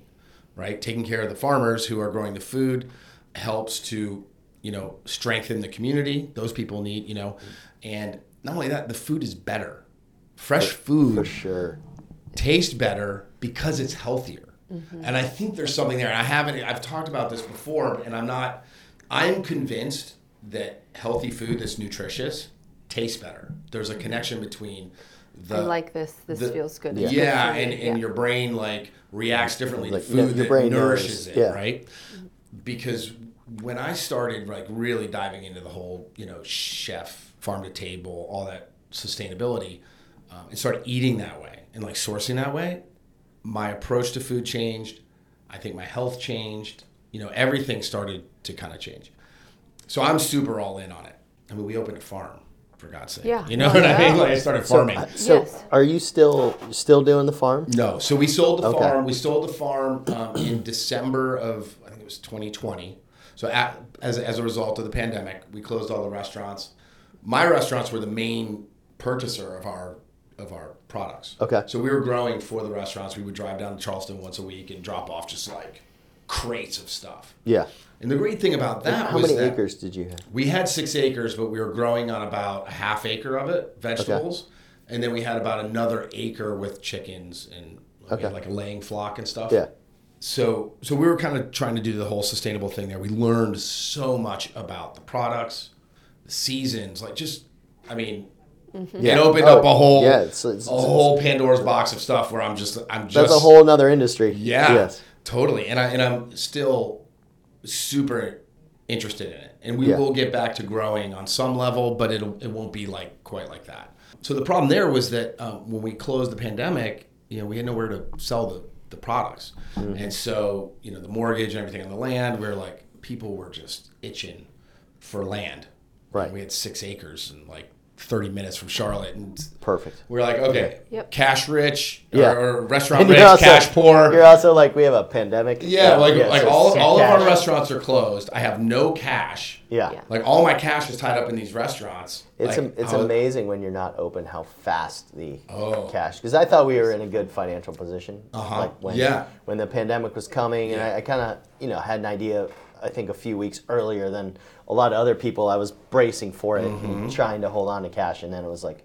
right? Taking care of the farmers who are growing the food helps to, you know, strengthen the community. Those people need, you know, and not only that, the food is better. Fresh food For sure. taste better because it's healthier. Mm-hmm. And I think there's something there. And I haven't I've talked about this before and I'm not I'm convinced that healthy food that's nutritious tastes better. There's a connection between the I like this. This the- feels good. Yeah, It's good for me. and, and your brain like reacts differently Like, to no, food your that brain nourishes knows, it, yeah. right? Because when I started like really diving into the whole, you know, chef, farm to table, all that sustainability, um, and started eating that way and like sourcing that way, my approach to food changed. I think my health changed. You know, everything started to kind of change. So I'm super all in on it. I mean, we opened a farm, for God's sake. Yeah. You know what I mean? Like I started So, farming. uh, so Yes. are you still still doing the farm? No, so we sold the Okay. farm. We sold the farm um, in December of I think it was 2020. So at, as as a result of the pandemic, we closed all the restaurants. My restaurants were the main purchaser of our of our products. Okay. So we were growing for the restaurants. We would drive down to Charleston once a week and drop off just like crates of stuff. Yeah. And the great thing about that How many that acres did you have? we had six acres, but we were growing on about a half acre of it, vegetables. And then we had about another acre with chickens and Okay. like a laying flock and stuff. Yeah. So so we were kind of trying to do the whole sustainable thing there. We learned so much about the products, the seasons, like just I mean mm-hmm. Yeah. it opened Oh, up a whole yeah, it's- it's- a whole Pandora's box of stuff where I'm just I'm just That's a whole nother industry. yeah, Yes. totally. And I and I'm still super interested in it. And we Yeah. will get back to growing on some level, but it'll it won't be like quite like that. So the problem there was that um, when we closed the pandemic, you know, we had nowhere to sell the the products, Mm-hmm. and so you know the mortgage and everything on the land, we were like people were just itching for land. Right. We had six acres and like 30 minutes from Charlotte, and Perfect. we are like, okay, Yep. cash rich Yeah. or, or (laughs) restaurant rich, you're also- cash poor. You're also like we have a pandemic. Yeah, like like so all, it's all of our restaurants are closed. I have no cash. Yeah. Yeah. Like all my cash is tied up in these restaurants. It's like, am- it's I was- amazing when you're not open how fast the Oh. cash because I thought we were in a good financial position. Uh-huh. Like when Yeah. when the pandemic was coming, and I, I kind of you know had an idea. I think a few weeks earlier than a lot of other people. I was bracing for it Mm-hmm. and trying to hold on to cash, and then it was like,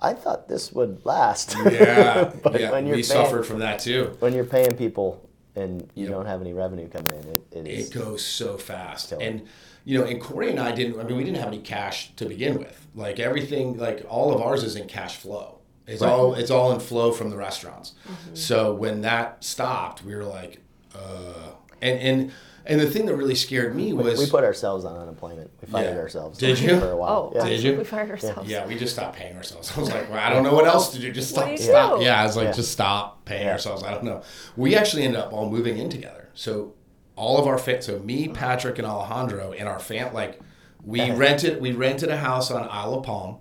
I thought this would last. Yeah, (laughs) but yeah. when you're we paying, suffered from that too. when you're paying people and you Yep. don't have any revenue coming in, it, it is. It goes so fast, Totally. and you know, and Corey and I didn't. I mean, we didn't have any cash to begin with. Like everything, like all of ours is in cash flow. It's Right. all it's all in flow from the restaurants. Mm-hmm. So when that stopped, we were like, uh, and and and the thing that really scared me was we put ourselves on unemployment. We fired Yeah. ourselves. Did you? For a while. Oh, yeah. Did you? We fired ourselves. Yeah, we just stopped paying ourselves. (laughs) I was like, well, I don't know what else to do. Just stop. do you stop. do? Yeah, I was like, Yeah. just stop paying ourselves. I don't know. We actually ended up all moving in together. So all of our fa- so me, mm. Patrick, and Alejandro, and our fam, like we (laughs) rented we rented a house on Isle of Palm oh.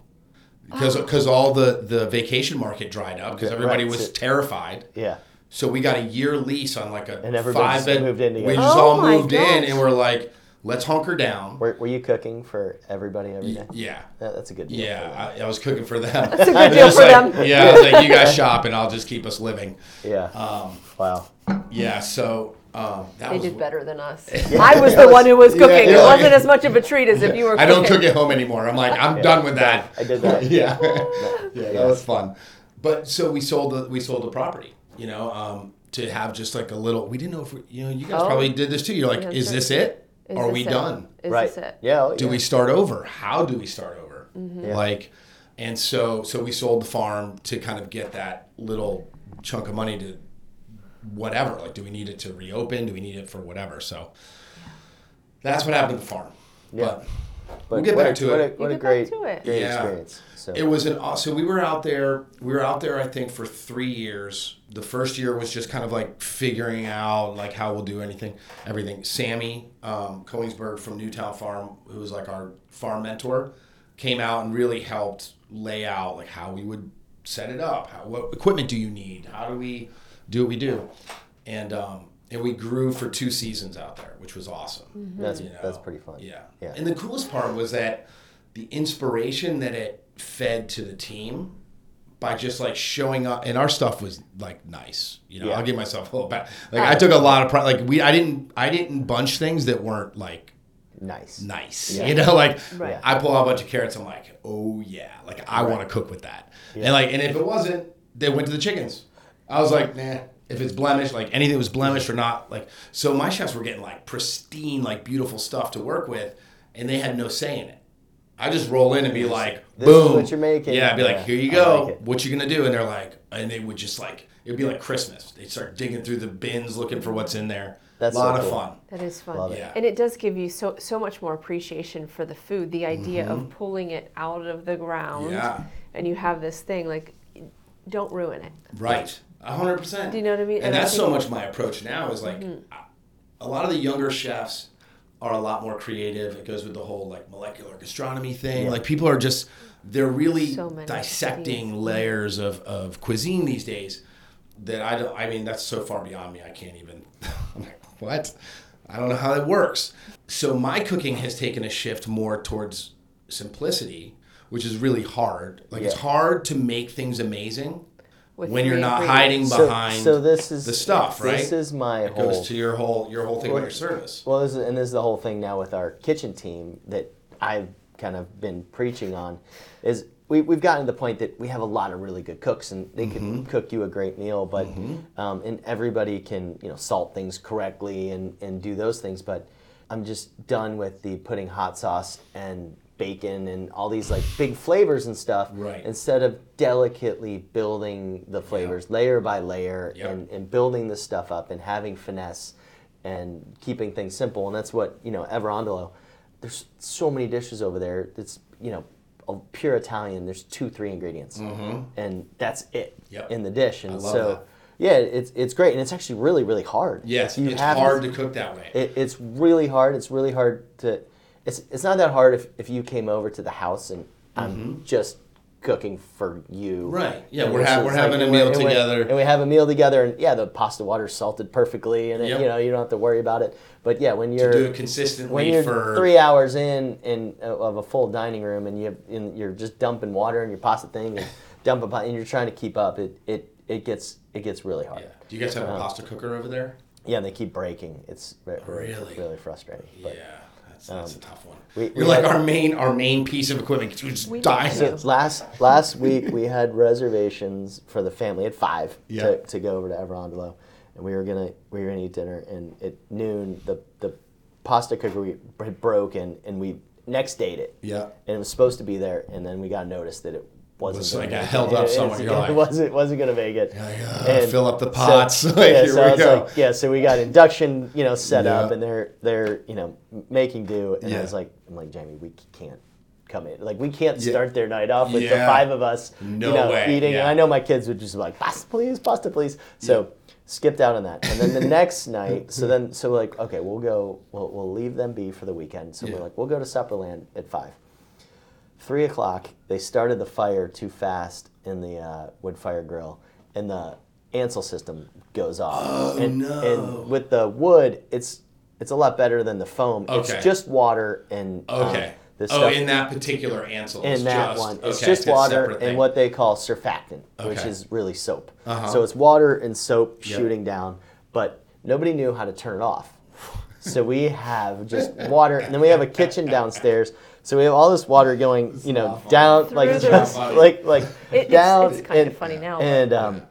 because because all the the vacation market dried up because Right, everybody was so- terrified. Yeah. So we got a year lease on like a And everybody five bed. moved in we just Oh all my moved in, gosh. and we're like, let's hunker down. Were, were you cooking for everybody every day? Yeah. Yeah, that's a good deal. Yeah, I, I was cooking for them. That's a (laughs) good deal for them. Yeah, I was like, you guys (laughs) shop and I'll just keep us living. Yeah. Um, wow. yeah, so um, that They was. did better than us. (laughs) I was the one who was Yeah, cooking. you're it like- wasn't as much of a treat as if you were. I don't cooking. cook at home anymore. I'm like, I'm done with that. I did that. yeah, yeah, that was fun. But so we sold the we sold the property. You know, um, to have just like a little. We didn't know if we, you know. You guys Oh. probably did this too. You're like, Yeah, is this it? Is Are this we it? done? Is right. this it? Yeah. oh, do yeah. we start over how do we start over Mm-hmm. Yeah. like and so so we sold the farm to kind of get that little chunk of money to whatever like do we need it to reopen do we need it for whatever so that's what happened to the farm Yeah. but But we'll get back a, to what it. A, what You a get back great, to it. great Yeah. experience. So it was an awesome. we were out there we were out there i think for three years the first year was just kind of like figuring out like how we'll do anything everything sammy um, Koenigsberg from newtown farm who was like our farm mentor came out and really helped lay out like how we would set it up how, what equipment do you need how do we do what we do and um, and we grew for two seasons out there which was awesome mm-hmm. that's you know? that's pretty fun. Yeah. Yeah. And the coolest part was that the inspiration that it fed to the team by just like showing up and our stuff was like nice. You know, Yeah. I'll give myself a little back. Like I took a lot of pride like we I didn't I didn't bunch things that weren't like Nice. nice. Yeah. You know, like Right. I pull out a bunch of carrots, I'm like, oh yeah, like I want to cook with that. And like, and if it wasn't, they went to the chickens. I was like, nah. If it's blemished, like anything that was blemished or not, like so, my chefs were getting like pristine, like beautiful stuff to work with, and they had no say in it. I just roll in and be like, This is boom, what you're making. Yeah, I'd be like, here you go. like what you gonna do? And they're like, and they would just like, it'd be like Christmas. They'd start digging through the bins looking for what's in there. That's a lot so of fun. That is fun. Love it. Yeah. And it does give you so so much more appreciation for the food. The idea of pulling it out of the ground Mm-hmm. Yeah. and you have this thing like don't ruin it. Right. A hundred percent. Do you know what I mean? And, And that's so much my approach now is like Mm-hmm. a lot of the younger chefs are a lot more creative. It goes with the whole like molecular gastronomy thing. Like people are just they're really So dissecting ideas. layers of, of cuisine these days that I don't I mean that's so far beyond me I can't even (laughs) I'm like what? I don't know how that works. So my cooking has taken a shift more towards simplicity, which is really hard. Like it's hard to make things amazing With when you're not hiding So, behind so this is the stuff, right? This is my it whole. goes to your whole your whole thing about your service. Well, this is, and this is the whole thing now with our kitchen team that I've kind of been preaching on, is we, we've gotten to the point that we have a lot of really good cooks and they Mm-hmm. can cook you a great meal, but um, and everybody can you know salt things correctly and and do those things, but I'm just done with the putting hot sauce and bacon and all these like big flavors and stuff Right. instead of delicately building the flavors layer by layer Yep. and, and building this stuff up and having finesse and keeping things simple. And that's what, you know, Ever Andalo, there's so many dishes over there. It's, you know, pure Italian, there's two, three ingredients. And that's it Mm-hmm. Yep. in the dish. And so, that. yeah, it's, it's great. And it's actually really, really hard. Yes, You it's hard to cook that way. it, it's really hard. It's really hard to. It's it's not that hard if, if you came over to the house and I'm just cooking for you. Mm-hmm. Right. Yeah, And we're ha- we're having a meal and together. and we have a meal together, and yeah, the pasta water's salted perfectly, and it, you know you don't have to worry about it. But yeah, when you're do it consistently when you're for- three hours in in uh, of a full dining room, and you have, and you're just dumping water in your pasta thing and (laughs) dumping, pa- and you're trying to keep up, it it it gets it gets really hard. yeah. Do you guys have a Um, pasta cooker over there? Yeah, and they keep breaking. It's re- Really? really frustrating. But, yeah, that's, that's a tough one. um, we- You're we like had- our main our main piece of equipment. We're just We dying. So last last week we had reservations for the family. at five Yeah. to, to go over to Ever Andalo, and we were gonna we were gonna eat dinner. And at noon, the the pasta cooker we had broken, and we next date it. Yeah. And it was supposed to be there, and then we got notice that it wasn't. Was, like, it. held up It- somewhere. It, like- it wasn't wasn't gonna make it. yeah, fill up the so- pots. (laughs) Like, yeah, here so we I was go. like, yeah, so we got induction, you know, set up, and they're they're you know making do, and Yeah. I was like, I'm like Jamie, we can't come in, like we can't Yeah. start their night off with the five of us, No you know, way, eating. yeah. And I know my kids would just be like, pasta please, pasta please. So skipped out on that, and then the (laughs) next night, so then so we're like, okay, we'll go, we'll we'll leave them be for the weekend. So Yeah. we're like, we'll go to Supperland at five. Three o'clock, they started the fire too fast in the uh, wood fire grill, and the Ansul system goes off. (gasps) Oh, and, no. and with the wood, it's it's a lot better than the foam. Okay. It's just water and um, Okay. oh, stuff in that particular Ansul. it's in that just, one. It's okay, just it's water separate and what they call surfactant, which is really soap. Uh-huh. So it's water and soap Yep. shooting down, but nobody knew how to turn it off. So we have just water, and then we have a kitchen (laughs) downstairs. So we have all this water going, you know, down like the- just Funny. like like It- it's- down. it's kind of and- funny now, but- And um,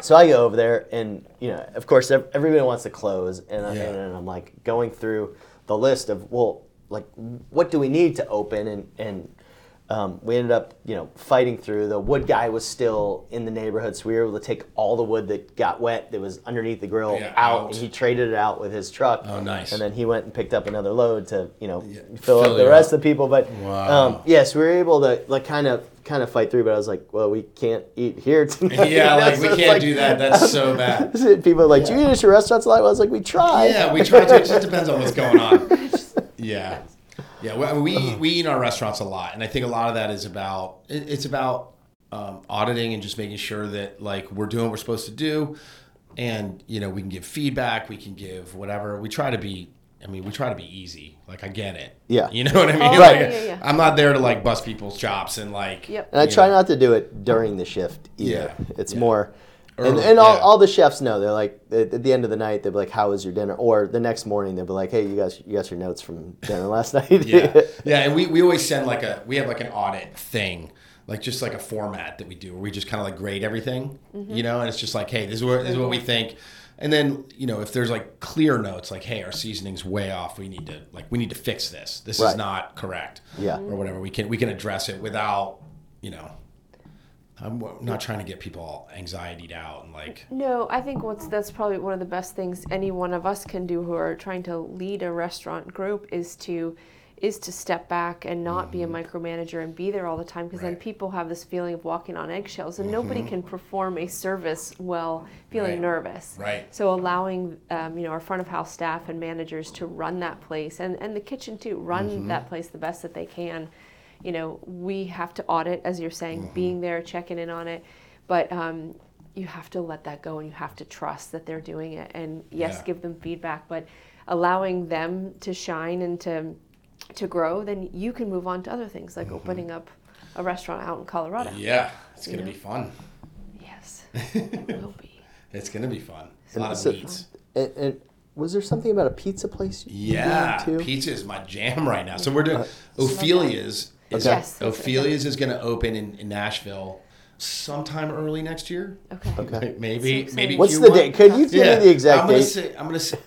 so I go over there, and you know, of course, ev- everybody wants to close, and, I Yeah. and I'm like going through the list of well, like what do we need to open, and and um, we ended up, you know, fighting through. The wood guy was still in the neighborhood, so we were able to take all the wood that got wet that was underneath the grill Yeah, out, out. and he traded it out with his truck. Oh, nice. And then he went and picked up another load to, you know, Yeah, fill, fill up the rest up. of the people. But Wow. um, yes, we were able to like kind of kind of fight through. But I was like, well, we can't eat here tonight. (laughs) Yeah, You know, like so (laughs) we it's can't do that. That's (laughs) so bad. People are like, do you eat at your restaurants a lot? I was like, we try. Yeah, we try to. It just depends on what's going on. Yeah, yeah. We we, we eat in our restaurants a lot, and I think a lot of that is about it's about um, auditing and just making sure that like we're doing what we're supposed to do, and you know we can give feedback, we can give whatever. We try to be. I mean, we try to be easy. Like I get it. Yeah. You know what I mean? Oh, Like, yeah, yeah, yeah. I'm not there to like bust people's chops and like. Yep. And I try know. not to do it during the shift either. Yeah, It's yeah. more. And, Early, and all, yeah. all the chefs know they're like at, the end of the night they'll be like how was your dinner or the next morning they'll be like hey you guys you got your notes from dinner (laughs) last night yeah, (laughs) yeah, and we, we always send like a we have like an audit thing, like just like a format that we do where we just kind of like grade everything, mm-hmm. you know, and it's just like, hey, this is what this is what we mm-hmm. think. And then you know if there's like clear notes like, hey, our seasoning's way off. We need to like we need to fix this. This is not correct. Yeah. Or whatever. We can we can address it without you know. I'm not trying to get people all anxietied out and like. No, I think what's that's probably one of the best things any one of us can do who are trying to lead a restaurant group is to is to step back and not be a micromanager and be there all the time because then Mm-hmm. People have this feeling of walking on eggshells and nobody can perform a service well feeling Right. nervous. Right. So allowing um, you know our front of house staff and managers to run that place and and the kitchen too run Mm-hmm. that place the best that they can. You know we have to audit as you're saying, Mm-hmm. being there, checking in on it, but um, you have to let that go and you have to trust that they're doing it and yes, Yeah. give them feedback, but allowing them to shine and to to grow, then you can move on to other things like opening up a restaurant out in Colorado. Mm-hmm. Yeah, it's gonna Yeah. be fun. Yes, (laughs) it will be. It's gonna be fun. A lot of so- meats. And, and was there something about a pizza place? you Yeah, too? pizza is my jam right now. So we're doing Ophelia's. Is, Okay. Yes, that's- Ophelia's is going to open in, in Nashville sometime early next year. Okay. Okay. Maybe So maybe. What's Q1. the date? Could you give Yeah, me the exact I'm gonna date? say I'm gonna say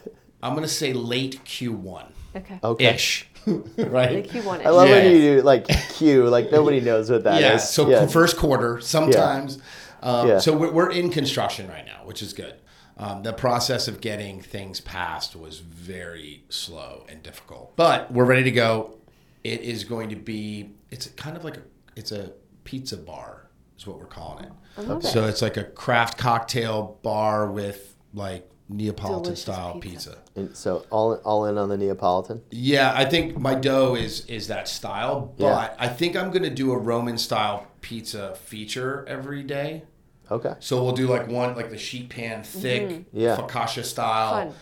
I'm gonna say late Q1 Okay. okay. ish, The (laughs) right? Q1 I love when you do like Q, like nobody knows what that is. yeah, so first quarter sometimes. Um, Yeah. So we're, we're in construction right now, which is good. Um, the process of getting things passed was very slow and difficult, but we're ready to go. It is going to be. It's kind of like a. It's a pizza bar, is what we're calling it. love So it's like a craft cocktail bar with like Neapolitan Delicious style pizza. pizza. And so all all in on the Neapolitan. Yeah, I think my dough is is that style, but Yeah. I think I'm gonna do a Roman style pizza feature every day. Okay. So we'll do like one like the sheet pan thick mm-hmm. Yeah. focaccia style Fun.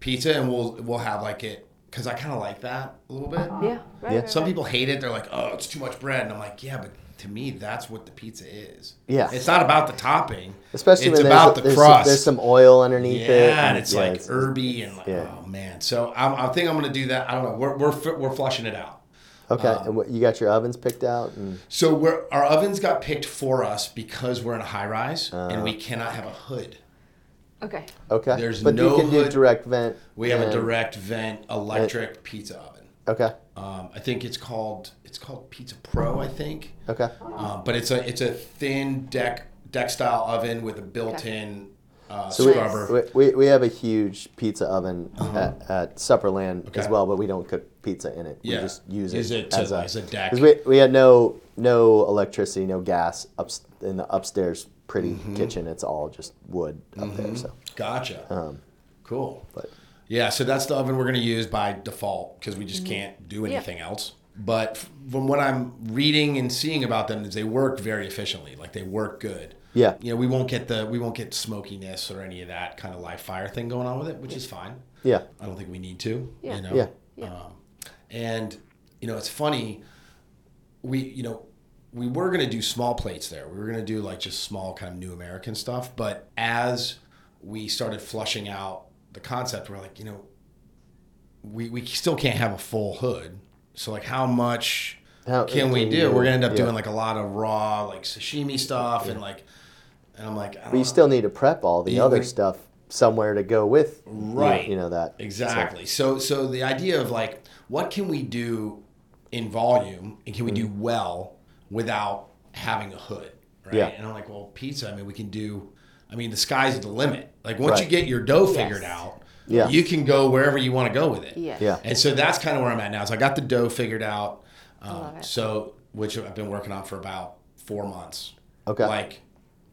pizza, and we'll we'll have like it because I kind of like that a little bit. Yeah. Right, Yeah. right, Some right. people hate it. They're like, oh, it's too much bread, and I'm like, yeah, but to me, that's what the pizza is. Yeah. it's not about the topping. Especially it's when about there's, the there's, crust. there's some oil underneath yeah, it. and it's yeah, like herby and like, yeah. oh man. So I'm, I think I'm gonna do that. I don't know. We're we're we're flushing it out. Okay, um, and what, you got your ovens picked out, and So we're our ovens got picked for us because we're in a high rise Uh. and we cannot have a hood. Okay. okay, There's but no you can do hood. direct vent. We have a and- direct vent electric pizza oven. Okay, Um, I think it's called it's called Pizza Pro. I think, okay, um, but it's a it's a thin deck deck style oven with a built-in uh, so we, scrubber. we, we we have a huge pizza oven at, at Supperland as Uh-huh. Okay. well, but we don't cook pizza in it. Yeah. We just use it, Use it to- as, a, as a deck. 'cause we, we had no no electricity, no gas up in the upstairs pretty Mm-hmm. kitchen. It's all just wood up there. So, Gotcha. um, cool. but Yeah, so that's the oven we're going to use by default because we just can't do Yeah. anything else. But from what I'm reading and seeing about them, is they work very efficiently. Like they work good. Yeah. You know, we won't get the we won't get smokiness or any of that kind of live fire thing going on with it, which is fine. yeah, I don't think we need to. Yeah. You know. Yeah. Yeah. Um, and you know, it's funny. We you know we were gonna do small plates there. We were gonna do like just small kind of new American stuff. But as we started flushing out the concept, we're like, you know, we we still can't have a full hood. So like, how much How- can we do? We're gonna end up yeah. doing like a lot of raw like sashimi stuff and like, and I'm like, I don't but you know. still need to prep all the You other would- stuff somewhere to go with, Right. You know, that Exactly. So so the idea of like what can we do in volume and can we do mm. well without having a hood, right? Yeah. And I'm like, well, pizza. I mean, we can do. I mean, the sky's the limit. Like once you get your dough Yes. figured out, Yeah. you can go wherever you want to go with it. Yes. Yeah. And so that's kind of where I'm at now. So I got the dough figured out. Um, love it. so which I've been working on for about four months. Okay. Like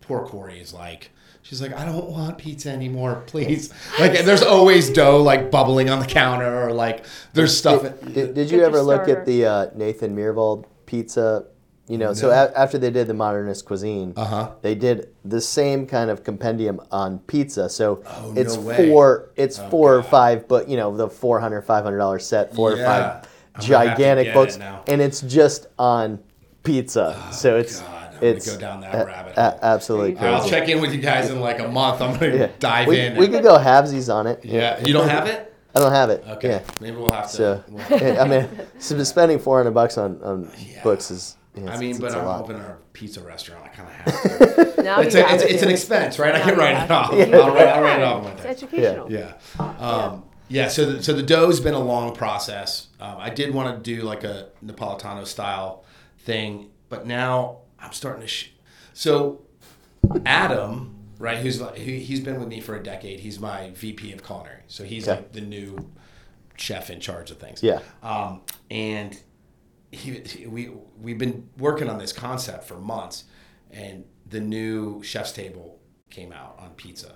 poor Corey is like, she's like, I don't want pizza anymore, (laughs) please. like there's always dough like bubbling on the counter or like there's stuff. Did, did, did you your ever look starter. at the uh, Nathan Myhrvold pizza? You know, so a- after they did the modernist cuisine, Uh-huh. they did the same kind of compendium on pizza. So Oh, it's no way. Oh, four, it's four or five, but you know, the 400 $500 set, four or five I'm gonna have to gigantic books, it and it's just on pizza. so it's God, I'm gonna it's go down that a- rabbit a- hole. absolutely There you go. I'll check in with you guys in like a month. I'm gonna Yeah. dive we, in. we could go halvesies on it. yeah, you don't have it? I don't have it. Okay, Yeah. maybe we'll have to. So, we'll- yeah, (laughs) I mean, (laughs) so spending 400 bucks on, on Yeah. books is Yeah, I mean, it's- but it's a I'm lot. opening a pizza restaurant. I kind of have to. Now it's, a, have it's, it's an expense, right? I can write it off. to. I'll write, I'll write it off. It's educational. Yeah. Um, yeah. So the, so the dough's been a long process. Um, I did want to do like a Napolitano style thing, but now I'm starting to. Sh- so Adam, right? Who's like he, he's been with me for a decade. He's my VP of culinary. So he's Okay. like the new chef in charge of things. Yeah. Um, and he, he- we we've been working on this concept for months, and the new chef's table came out on pizza.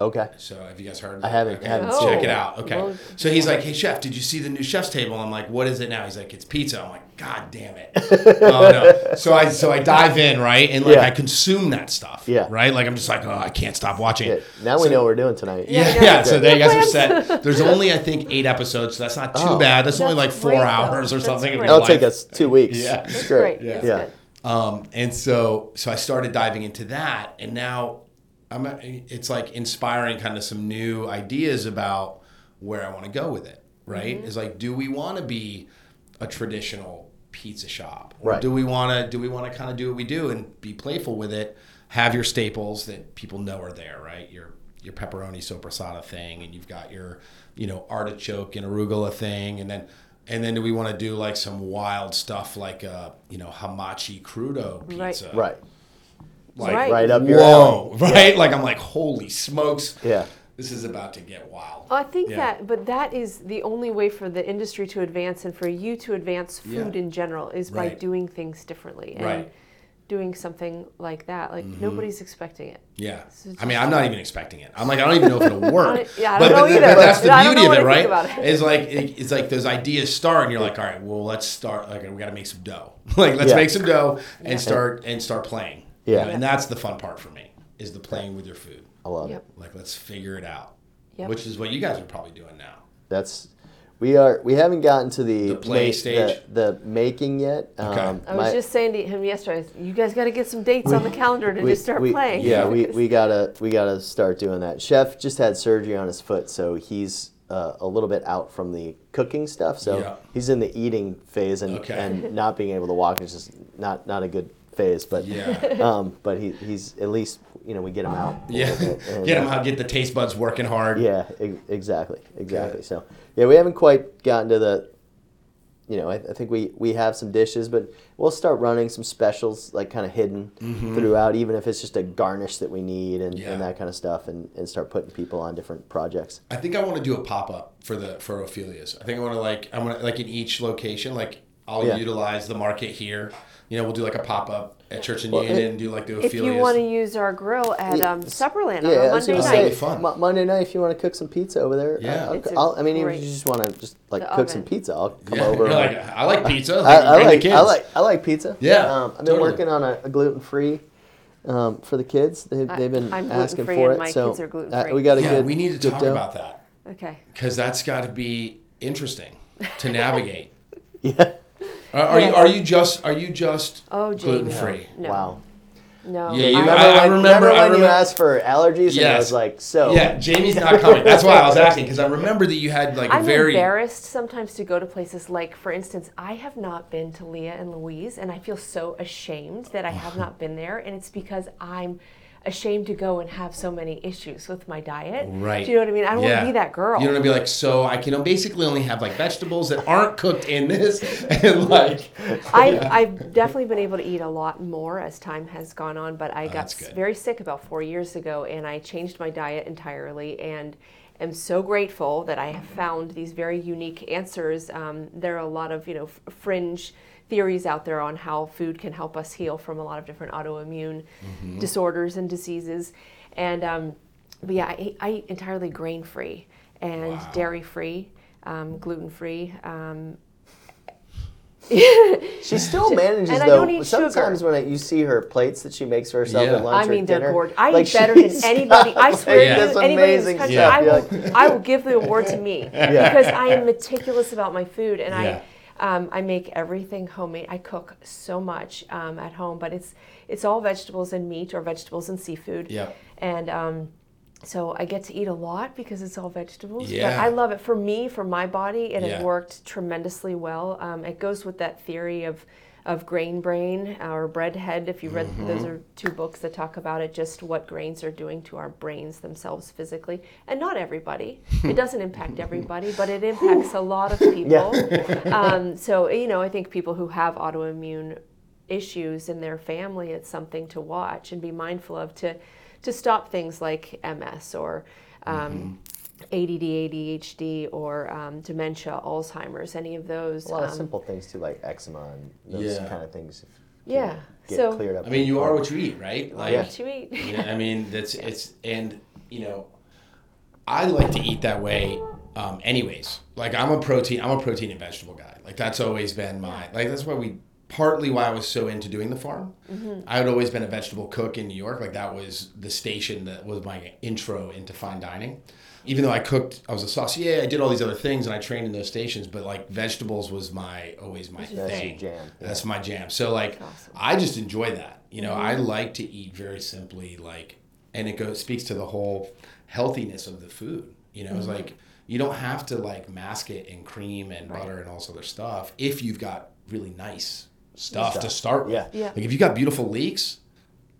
Okay. So have you guys heard? Of I it? haven't- Okay, haven't let's check it. it out. Okay. Well- so he's like, "Hey chef, did you see the new chef's table?" I'm like, "What is it now?" He's like, "It's pizza." I'm like, "God damn it!" (laughs) oh no. So I so I dive in right and like Yeah. I consume that stuff. Yeah. Right. Like I'm just like, oh, I can't stop watching. Yeah, it. now we know what we're doing tonight. Yeah, Yeah, (laughs) yeah. yeah. So there you guys are set. There's only I think eight episodes, so that's not too Oh. bad. That's, only like four great, though. hours or That's something. It'll take us two weeks. Yeah. It's That's great. great. Yeah. Yeah. Um, and so so I started diving into that, and now I'm it's like inspiring kind of some new ideas about where I want to go with it. Right? Mm-hmm. Is like, do we want to be a traditional pizza shop, or Right. do we want to do we want to kind of do what we do and be playful with it? Have your staples that people know are there, right? Your your pepperoni sopressata thing, and you've got your you know artichoke and arugula thing, and then and then do we want to do like some wild stuff like uh you know hamachi crudo Right. pizza? Right. Like, Right. Right up your Whoa! alley. (laughs) Right? Like I'm like, holy smokes! Yeah. This is about to get wild. Oh, I think Yeah. that, but that is the only way for the industry to advance and for you to advance food Yeah. in general is by Right. doing things differently and Right. doing something like that. Like mm-hmm. nobody's expecting it. Yeah. So I mean, I'm not even expecting it. I'm like, I don't even know if it'll (laughs) work. Yeah, I but, don't know but, either. but that's the beauty of it, what I think right? about it. Is like it, it's like those ideas start, and you're like, all right, well, let's start. Like, we got to make some dough. (laughs) like, let's Yeah. make some dough and start and start playing. You Yeah. know, and that's the fun part for me is the playing with your food. I love Yep. it. Like, let's figure it out. Yep. Which is what you guys are probably doing now. That's we are we haven't gotten to the The play ma- stage? the, the making yet. Okay. Um, I was my- just saying to him yesterday, you guys got to get some dates on the calendar to we- just start we- playing. Yeah, we, (laughs) we gotta we gotta start doing that. Chef just had surgery on his foot, so he's uh, a little bit out from the cooking stuff. So Yeah. he's in the eating phase, and, Okay. and not being able to walk is just not not a good phase. But Yeah. (laughs) um, but he, he's at least you know we get him out. Yeah. (laughs) and, get them uh, out, get the taste buds working hard. Yeah, e- exactly, exactly. Good. So yeah, we haven't quite gotten to the. You know, I, I think we we have some dishes, but we'll start running some specials like kind of hidden throughout, even if it's just a garnish that we need and, Mm-hmm. Yeah. and that kind of stuff, and, and start putting people on different projects. I think I want to do a pop up for the for Ophelia's. I think I want to like I want to like in each location, like I'll Yeah. utilize the market here. You know, we'll do like a pop up at Church and Well, Union it- and do like the If Ophelia's. you want to use our grill at Yeah, um, Supperland Yeah, on I a was Monday night. be fun. Mo- Monday night, if you want to cook some pizza over there, Yeah. I'll, It's a I'll, I mean, if you just want to just like The cook some pizza, I'll come yeah, over. (laughs) like, I like pizza. I, I Bring like kids. I like I like pizza. Yeah, um, I've been totally. working on a, a gluten free um, for the kids. They, I- they've been I'm asking for and it. my so kids are uh, we got a Yeah, good. we need to talk dough. about that Okay. because that's got to be interesting to (laughs) navigate. Yeah. Are, are you are you just are you just Oh, gluten free? No. Wow. No. Yeah, you- I- Remember I- I when, remember- when I you remember- asked for allergies and I Yes. was like, so. Yeah, Jamie's not coming. That's why I was asking because I remember that you had like a I'm very embarrassed sometimes to go to places like, for instance, I have not been to Leah and Louise, and I feel so ashamed that I have not been there, and it's because I'm ashamed to go and have so many issues with my diet. Right. Do you know what I mean? I don't want to be that girl. You don't want to be like, so I can basically only have like vegetables that aren't cooked in this, (laughs) and like, (laughs) I, I've definitely been able to eat a lot more as time has gone on, but I got Oh, good. very sick about four years ago and I changed my diet entirely and am so grateful that I have found these very unique answers. Um, there are a lot of, you know, f- fringe theories out there on how food can help us heal from a lot of different autoimmune Mm-hmm. disorders and diseases. And, um, but yeah, I, eat- I eat entirely grain free and Wow. dairy free, um, gluten free. Um, (laughs) She still (laughs) manages And I though. don't eat sometimes sugar. when I, you see her plates that she makes for herself Yeah. at lunch I or mean, they're dinner, gorgeous. I like, eat better than (laughs) anybody. I swear like, to this you, anybody in this amazing country, stuff. I will, like, I will give the award to me Yeah. because I am meticulous about my food and Yeah. I, um, I make everything homemade. I cook so much um, at home, but it's it's all vegetables and meat or vegetables and seafood. Yep. And um, so I get to eat a lot because it's all vegetables. But Yeah. I love it for me, for my body. It Yeah. has worked tremendously well. Um, it goes with that theory of of Grain Brain or Breadhead. If you read, Mm-hmm. those are two books that talk about it, just what grains are doing to our brains themselves physically. And not everybody. It doesn't impact (laughs) everybody, but it impacts a lot of people. (laughs) um, so, you know, I think people who have autoimmune issues in their family, it's something to watch and be mindful of to, to stop things like MS or um, ADD, ADHD, or um, dementia, Alzheimer's, any of those. A lot of um, simple things too, like eczema and those Yeah. kind of things. If, Yeah, Get so- cleared up. I mean, you are what you eat, right? Like, what you eat. you know, I mean, that's it's and you know, I like to eat that way. Um, anyways, like I'm a protein, I'm a protein and vegetable guy. Like that's always been my like that's why we partly why I was so into doing the farm. I had always been a vegetable cook in New York. Like that was the station that was my intro into fine dining. Even though I cooked, I was a saucier. I did all these other things, and I trained in those stations. But like vegetables was my always my That's thing. jam, That's my jam. So like, awesome. I just enjoy that. You know, I mm-hmm. like to eat very simply, like, and it goes speaks to the whole healthiness of the food. You know, it's mm-hmm. like you don't have to like mask it in cream and butter and all this other stuff if you've got really nice stuff, to start with. Yeah. Yeah. Like if you got beautiful leeks,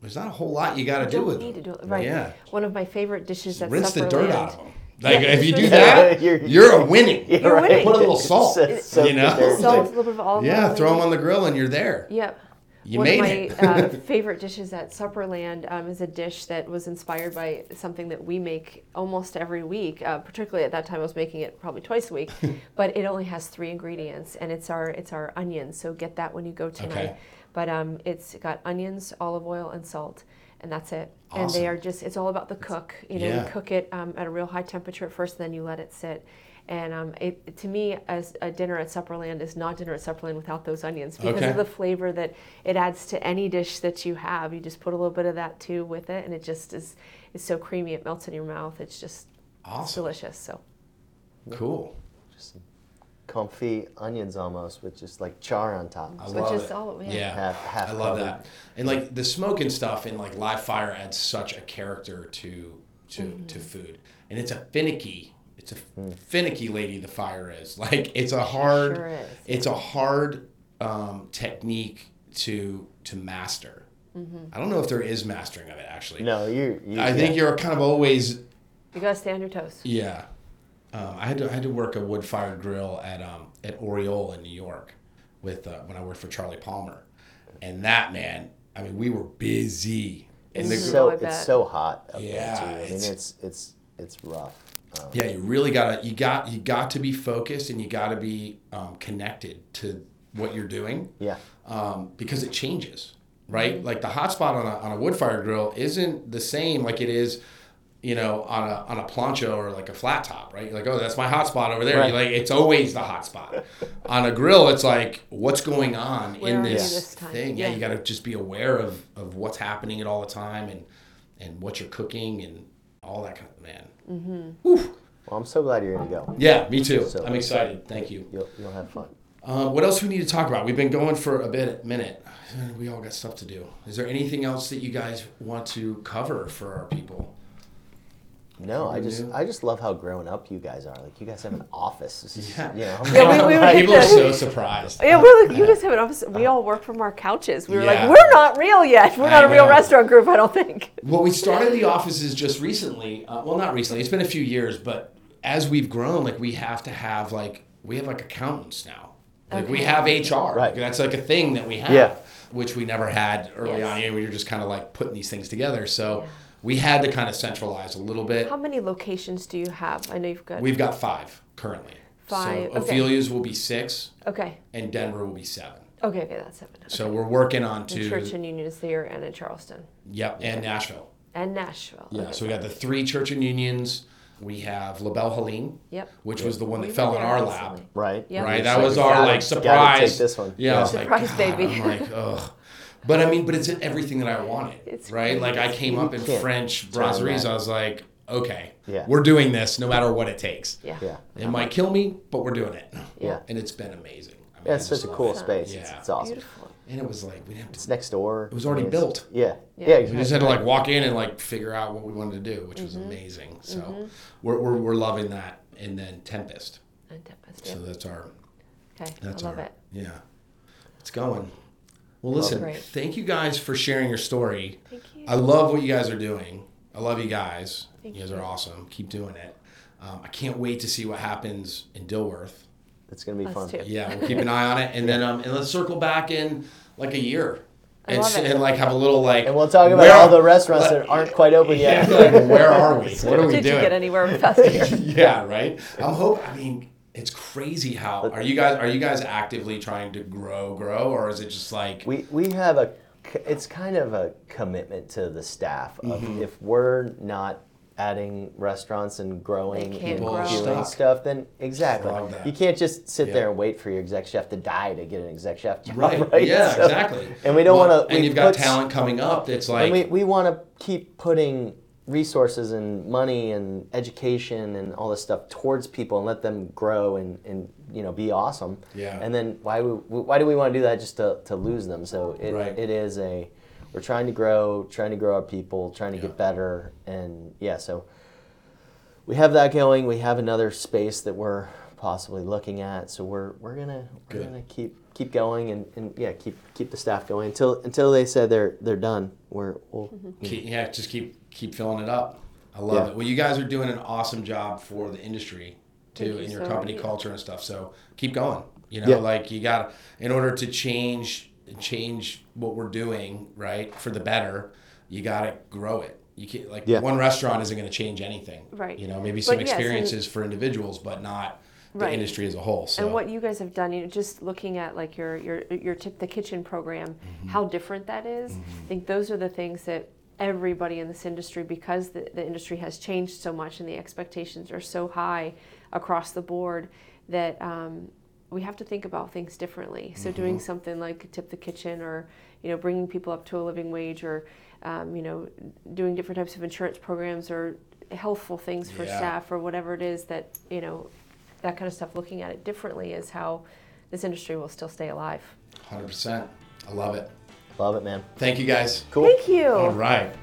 there's not a whole lot you got to do don't with need them. to do it. Right. Yeah. One of my favorite dishes at Rinse the Supperland. dirt out of them. Like Yeah, if you do that. You're- you're a winning. You're right. winning. Put a little (laughs) salt. So- so you know, good. Salt, a little bit of olive yeah, oil. throw them on the grill and you're there. Yep. You One made of my it. uh, (laughs) favorite dishes at Supperland um, is a dish that was inspired by something that we make almost every week. Uh, particularly at that time, I was making it probably twice a week, (laughs) but it only has three ingredients, and it's our it's our onions. So get that when you go tonight. Okay. But um, it's got onions, olive oil, and salt, and that's it. And they are just it's all about the cook. You know, Yeah. you cook it um, at a real high temperature at first, then you let it sit. And um, it, to me, as a dinner at Supperland is not dinner at Supperland without those onions because Okay. of the flavor that it adds to any dish that you have. You just put a little bit of that too with it, and it just is is so creamy. It melts in your mouth. It's just it's delicious. So Cool. Just some comfy onions almost with just like char on top. I It's But love just it. all- yeah. yeah, Half- half I love covered. that. And like the smoke and stuff and like live fire adds such a character to to Mm-hmm. to food. And it's a finicky. It's a Hmm. finicky lady. The fire is (laughs) like it's a hard. sure. It's a hard um, technique to to master. Mm-hmm. I don't know if there is mastering of it actually. No, you. you I think you're kind of always you gotta stay on your toes. yeah. Um, I had to I had to work a wood fired grill at um, at Aureole in New York with uh, when I worked for Charlie Palmer, and that man, I mean, we were busy. And the, Mhm. so it's so hot up Yeah, there too. I mean, it's- it's it's it's rough. Um, yeah, you really gotta you got you got to be focused and you got to be um, connected to what you're doing yeah. um, because it changes, right? Like the hot spot on a, on a wood fire grill isn't the same like it is, you know, on a on a plancha or like a flat top, right? You're like, oh, that's my hot spot over there. Right. You're like, it's always the hot spot. on a grill, it's like, what's going on Where in this, this thing? Yeah, Yeah. you got to just be aware of of what's happening at all the time and and what you're cooking and all that kind of man. Well, I'm so glad you're gonna go. Yeah, me too. So- I'm excited. Thank you. You'll you'll have fun. Uh, what else we need to talk about? We've been going for a bit minute. (sighs) We all got stuff to do. Is there anything else that you guys want to cover for our people? No, I just do. I just love how grown up you guys are. Like you guys have an office. This is- Yeah. You know. Yeah, we- we were- people are so surprised. Yeah, we're like, you guys have an office. We all work from our couches. We were Yeah. like, we're not real yet. We're not I a real know. restaurant group, I don't think. Well, we started the offices just recently. Uh, well, not recently. It's been a few years, but as we've grown, like we have to have like we have like accountants now. Like we have HR. Right. That's like a thing that we have, Yeah. which we never had early Yes. on. You know, we were just kind of like putting these things together. So Yeah. We had to kind of centralize a little bit. How many locations do you have? I know you've got. We've got five currently. Five, So okay. Ophelia's will be six, okay. and Denver will be seven. Okay, okay, that's seven. Okay. So we're working on And to Church and Union is there and in Charleston yep, and Nashville. and Nashville. Yeah. Okay. So we got the three church and unions. We have La Belle Helene, Yep. which was the one that were fell in our recently. lap. Right. Yeah. Right. That like, was our gotta- like gotta surprise. take this one. Yeah. I Yeah. was like, Surprise, God, baby. I'm like, ugh. (laughs) But I um, mean, but it's everything that I wanted, It's right? great. Like I came up in French brasseries. I was like, okay, Yeah. we're doing this no matter what it takes. Yeah. Yeah. It might kill me, but we're doing it. Yeah. And it's been amazing. I mean, Yeah, it's just such a cool it. space. It's, Yeah. it's awesome. Beautiful. And it was like we didn't have to. It's next door. It was already I mean, it's- built. Yeah. Yeah. Yeah. We we just had to like walk in and like figure out what we wanted to do, which was mm-hmm. amazing. So mm-hmm. we're, we're, we're loving that. And then Tempest. And Tempest, So yeah. that's our Okay, that's I love our it. yeah. It's going. Well, listen, Great. thank you guys for sharing your story. Thank you. I love what you guys are doing. I love you guys. Thank you guys you. are awesome. Keep doing it. Um, I can't wait to see what happens in Dilworth. It's gonna be Us fun. too. Yeah, we'll keep an eye on it, and then um, and let's circle back in like a year, and, love s- it. and like have a little like. And we'll talk about where- all the restaurants that (laughs) aren't quite open Yeah, yet. like, where are we? (laughs) What are we Did doing? you get anywhere with Fast (laughs) here? yeah, right. I'm hope. I mean, it's crazy how are you guys? Are you guys actively trying to grow, grow, or is it just like We we have a it's kind of a commitment to the staff of Mm-hmm. if we're not adding restaurants and growing and grow. doing Stuck. stuff, then exactly you can't just sit Yeah. there and wait for your exec chef to die to get an exec chef job, right? (laughs) right? Yeah, So- exactly. And we don't Well, want to. And you've got talent coming up that's like and we, we want to keep putting resources and money and education and all this stuff towards people and let them grow and, and you know be awesome. Yeah. And then why we, why do we want to do that just to, to lose them? So it, Right. it is a we're trying to grow, trying to grow our people, trying to Yeah. get better, and yeah. So we have that going. We have another space that we're possibly looking at. So we're we're gonna we're Good. gonna keep keep going and, and yeah keep keep the staff going until until they said they're they're done. We're we'll, keep, yeah, just keep keep filling it up. I love Yeah. it. Well, you guys are doing an awesome job for the industry too, Thank you in your so company much. culture and stuff. So keep going. You know, Yeah. like you got in order to change change what we're doing right for the better. You got to grow it. You can't like Yeah. one restaurant isn't going to change anything. Right. You know, maybe But some yes, and- experiences for individuals, but not the Right. industry as a whole. So And what you guys have done, you know, just looking at like your your your tip the kitchen program, Mm-hmm. how different that is. I think those are the things that everybody in this industry, because the, the industry has changed so much and the expectations are so high across the board, that um, we have to think about things differently. So doing Mm-hmm. something like tip the kitchen, or you know, bringing people up to a living wage, or um, you know, doing different types of insurance programs or healthful things for Yeah. staff or whatever it is that you know that kind of stuff, looking at it differently is how this industry will still stay alive. 100%. I love it. Love it, man. Thank you guys. Cool. Thank you. All right.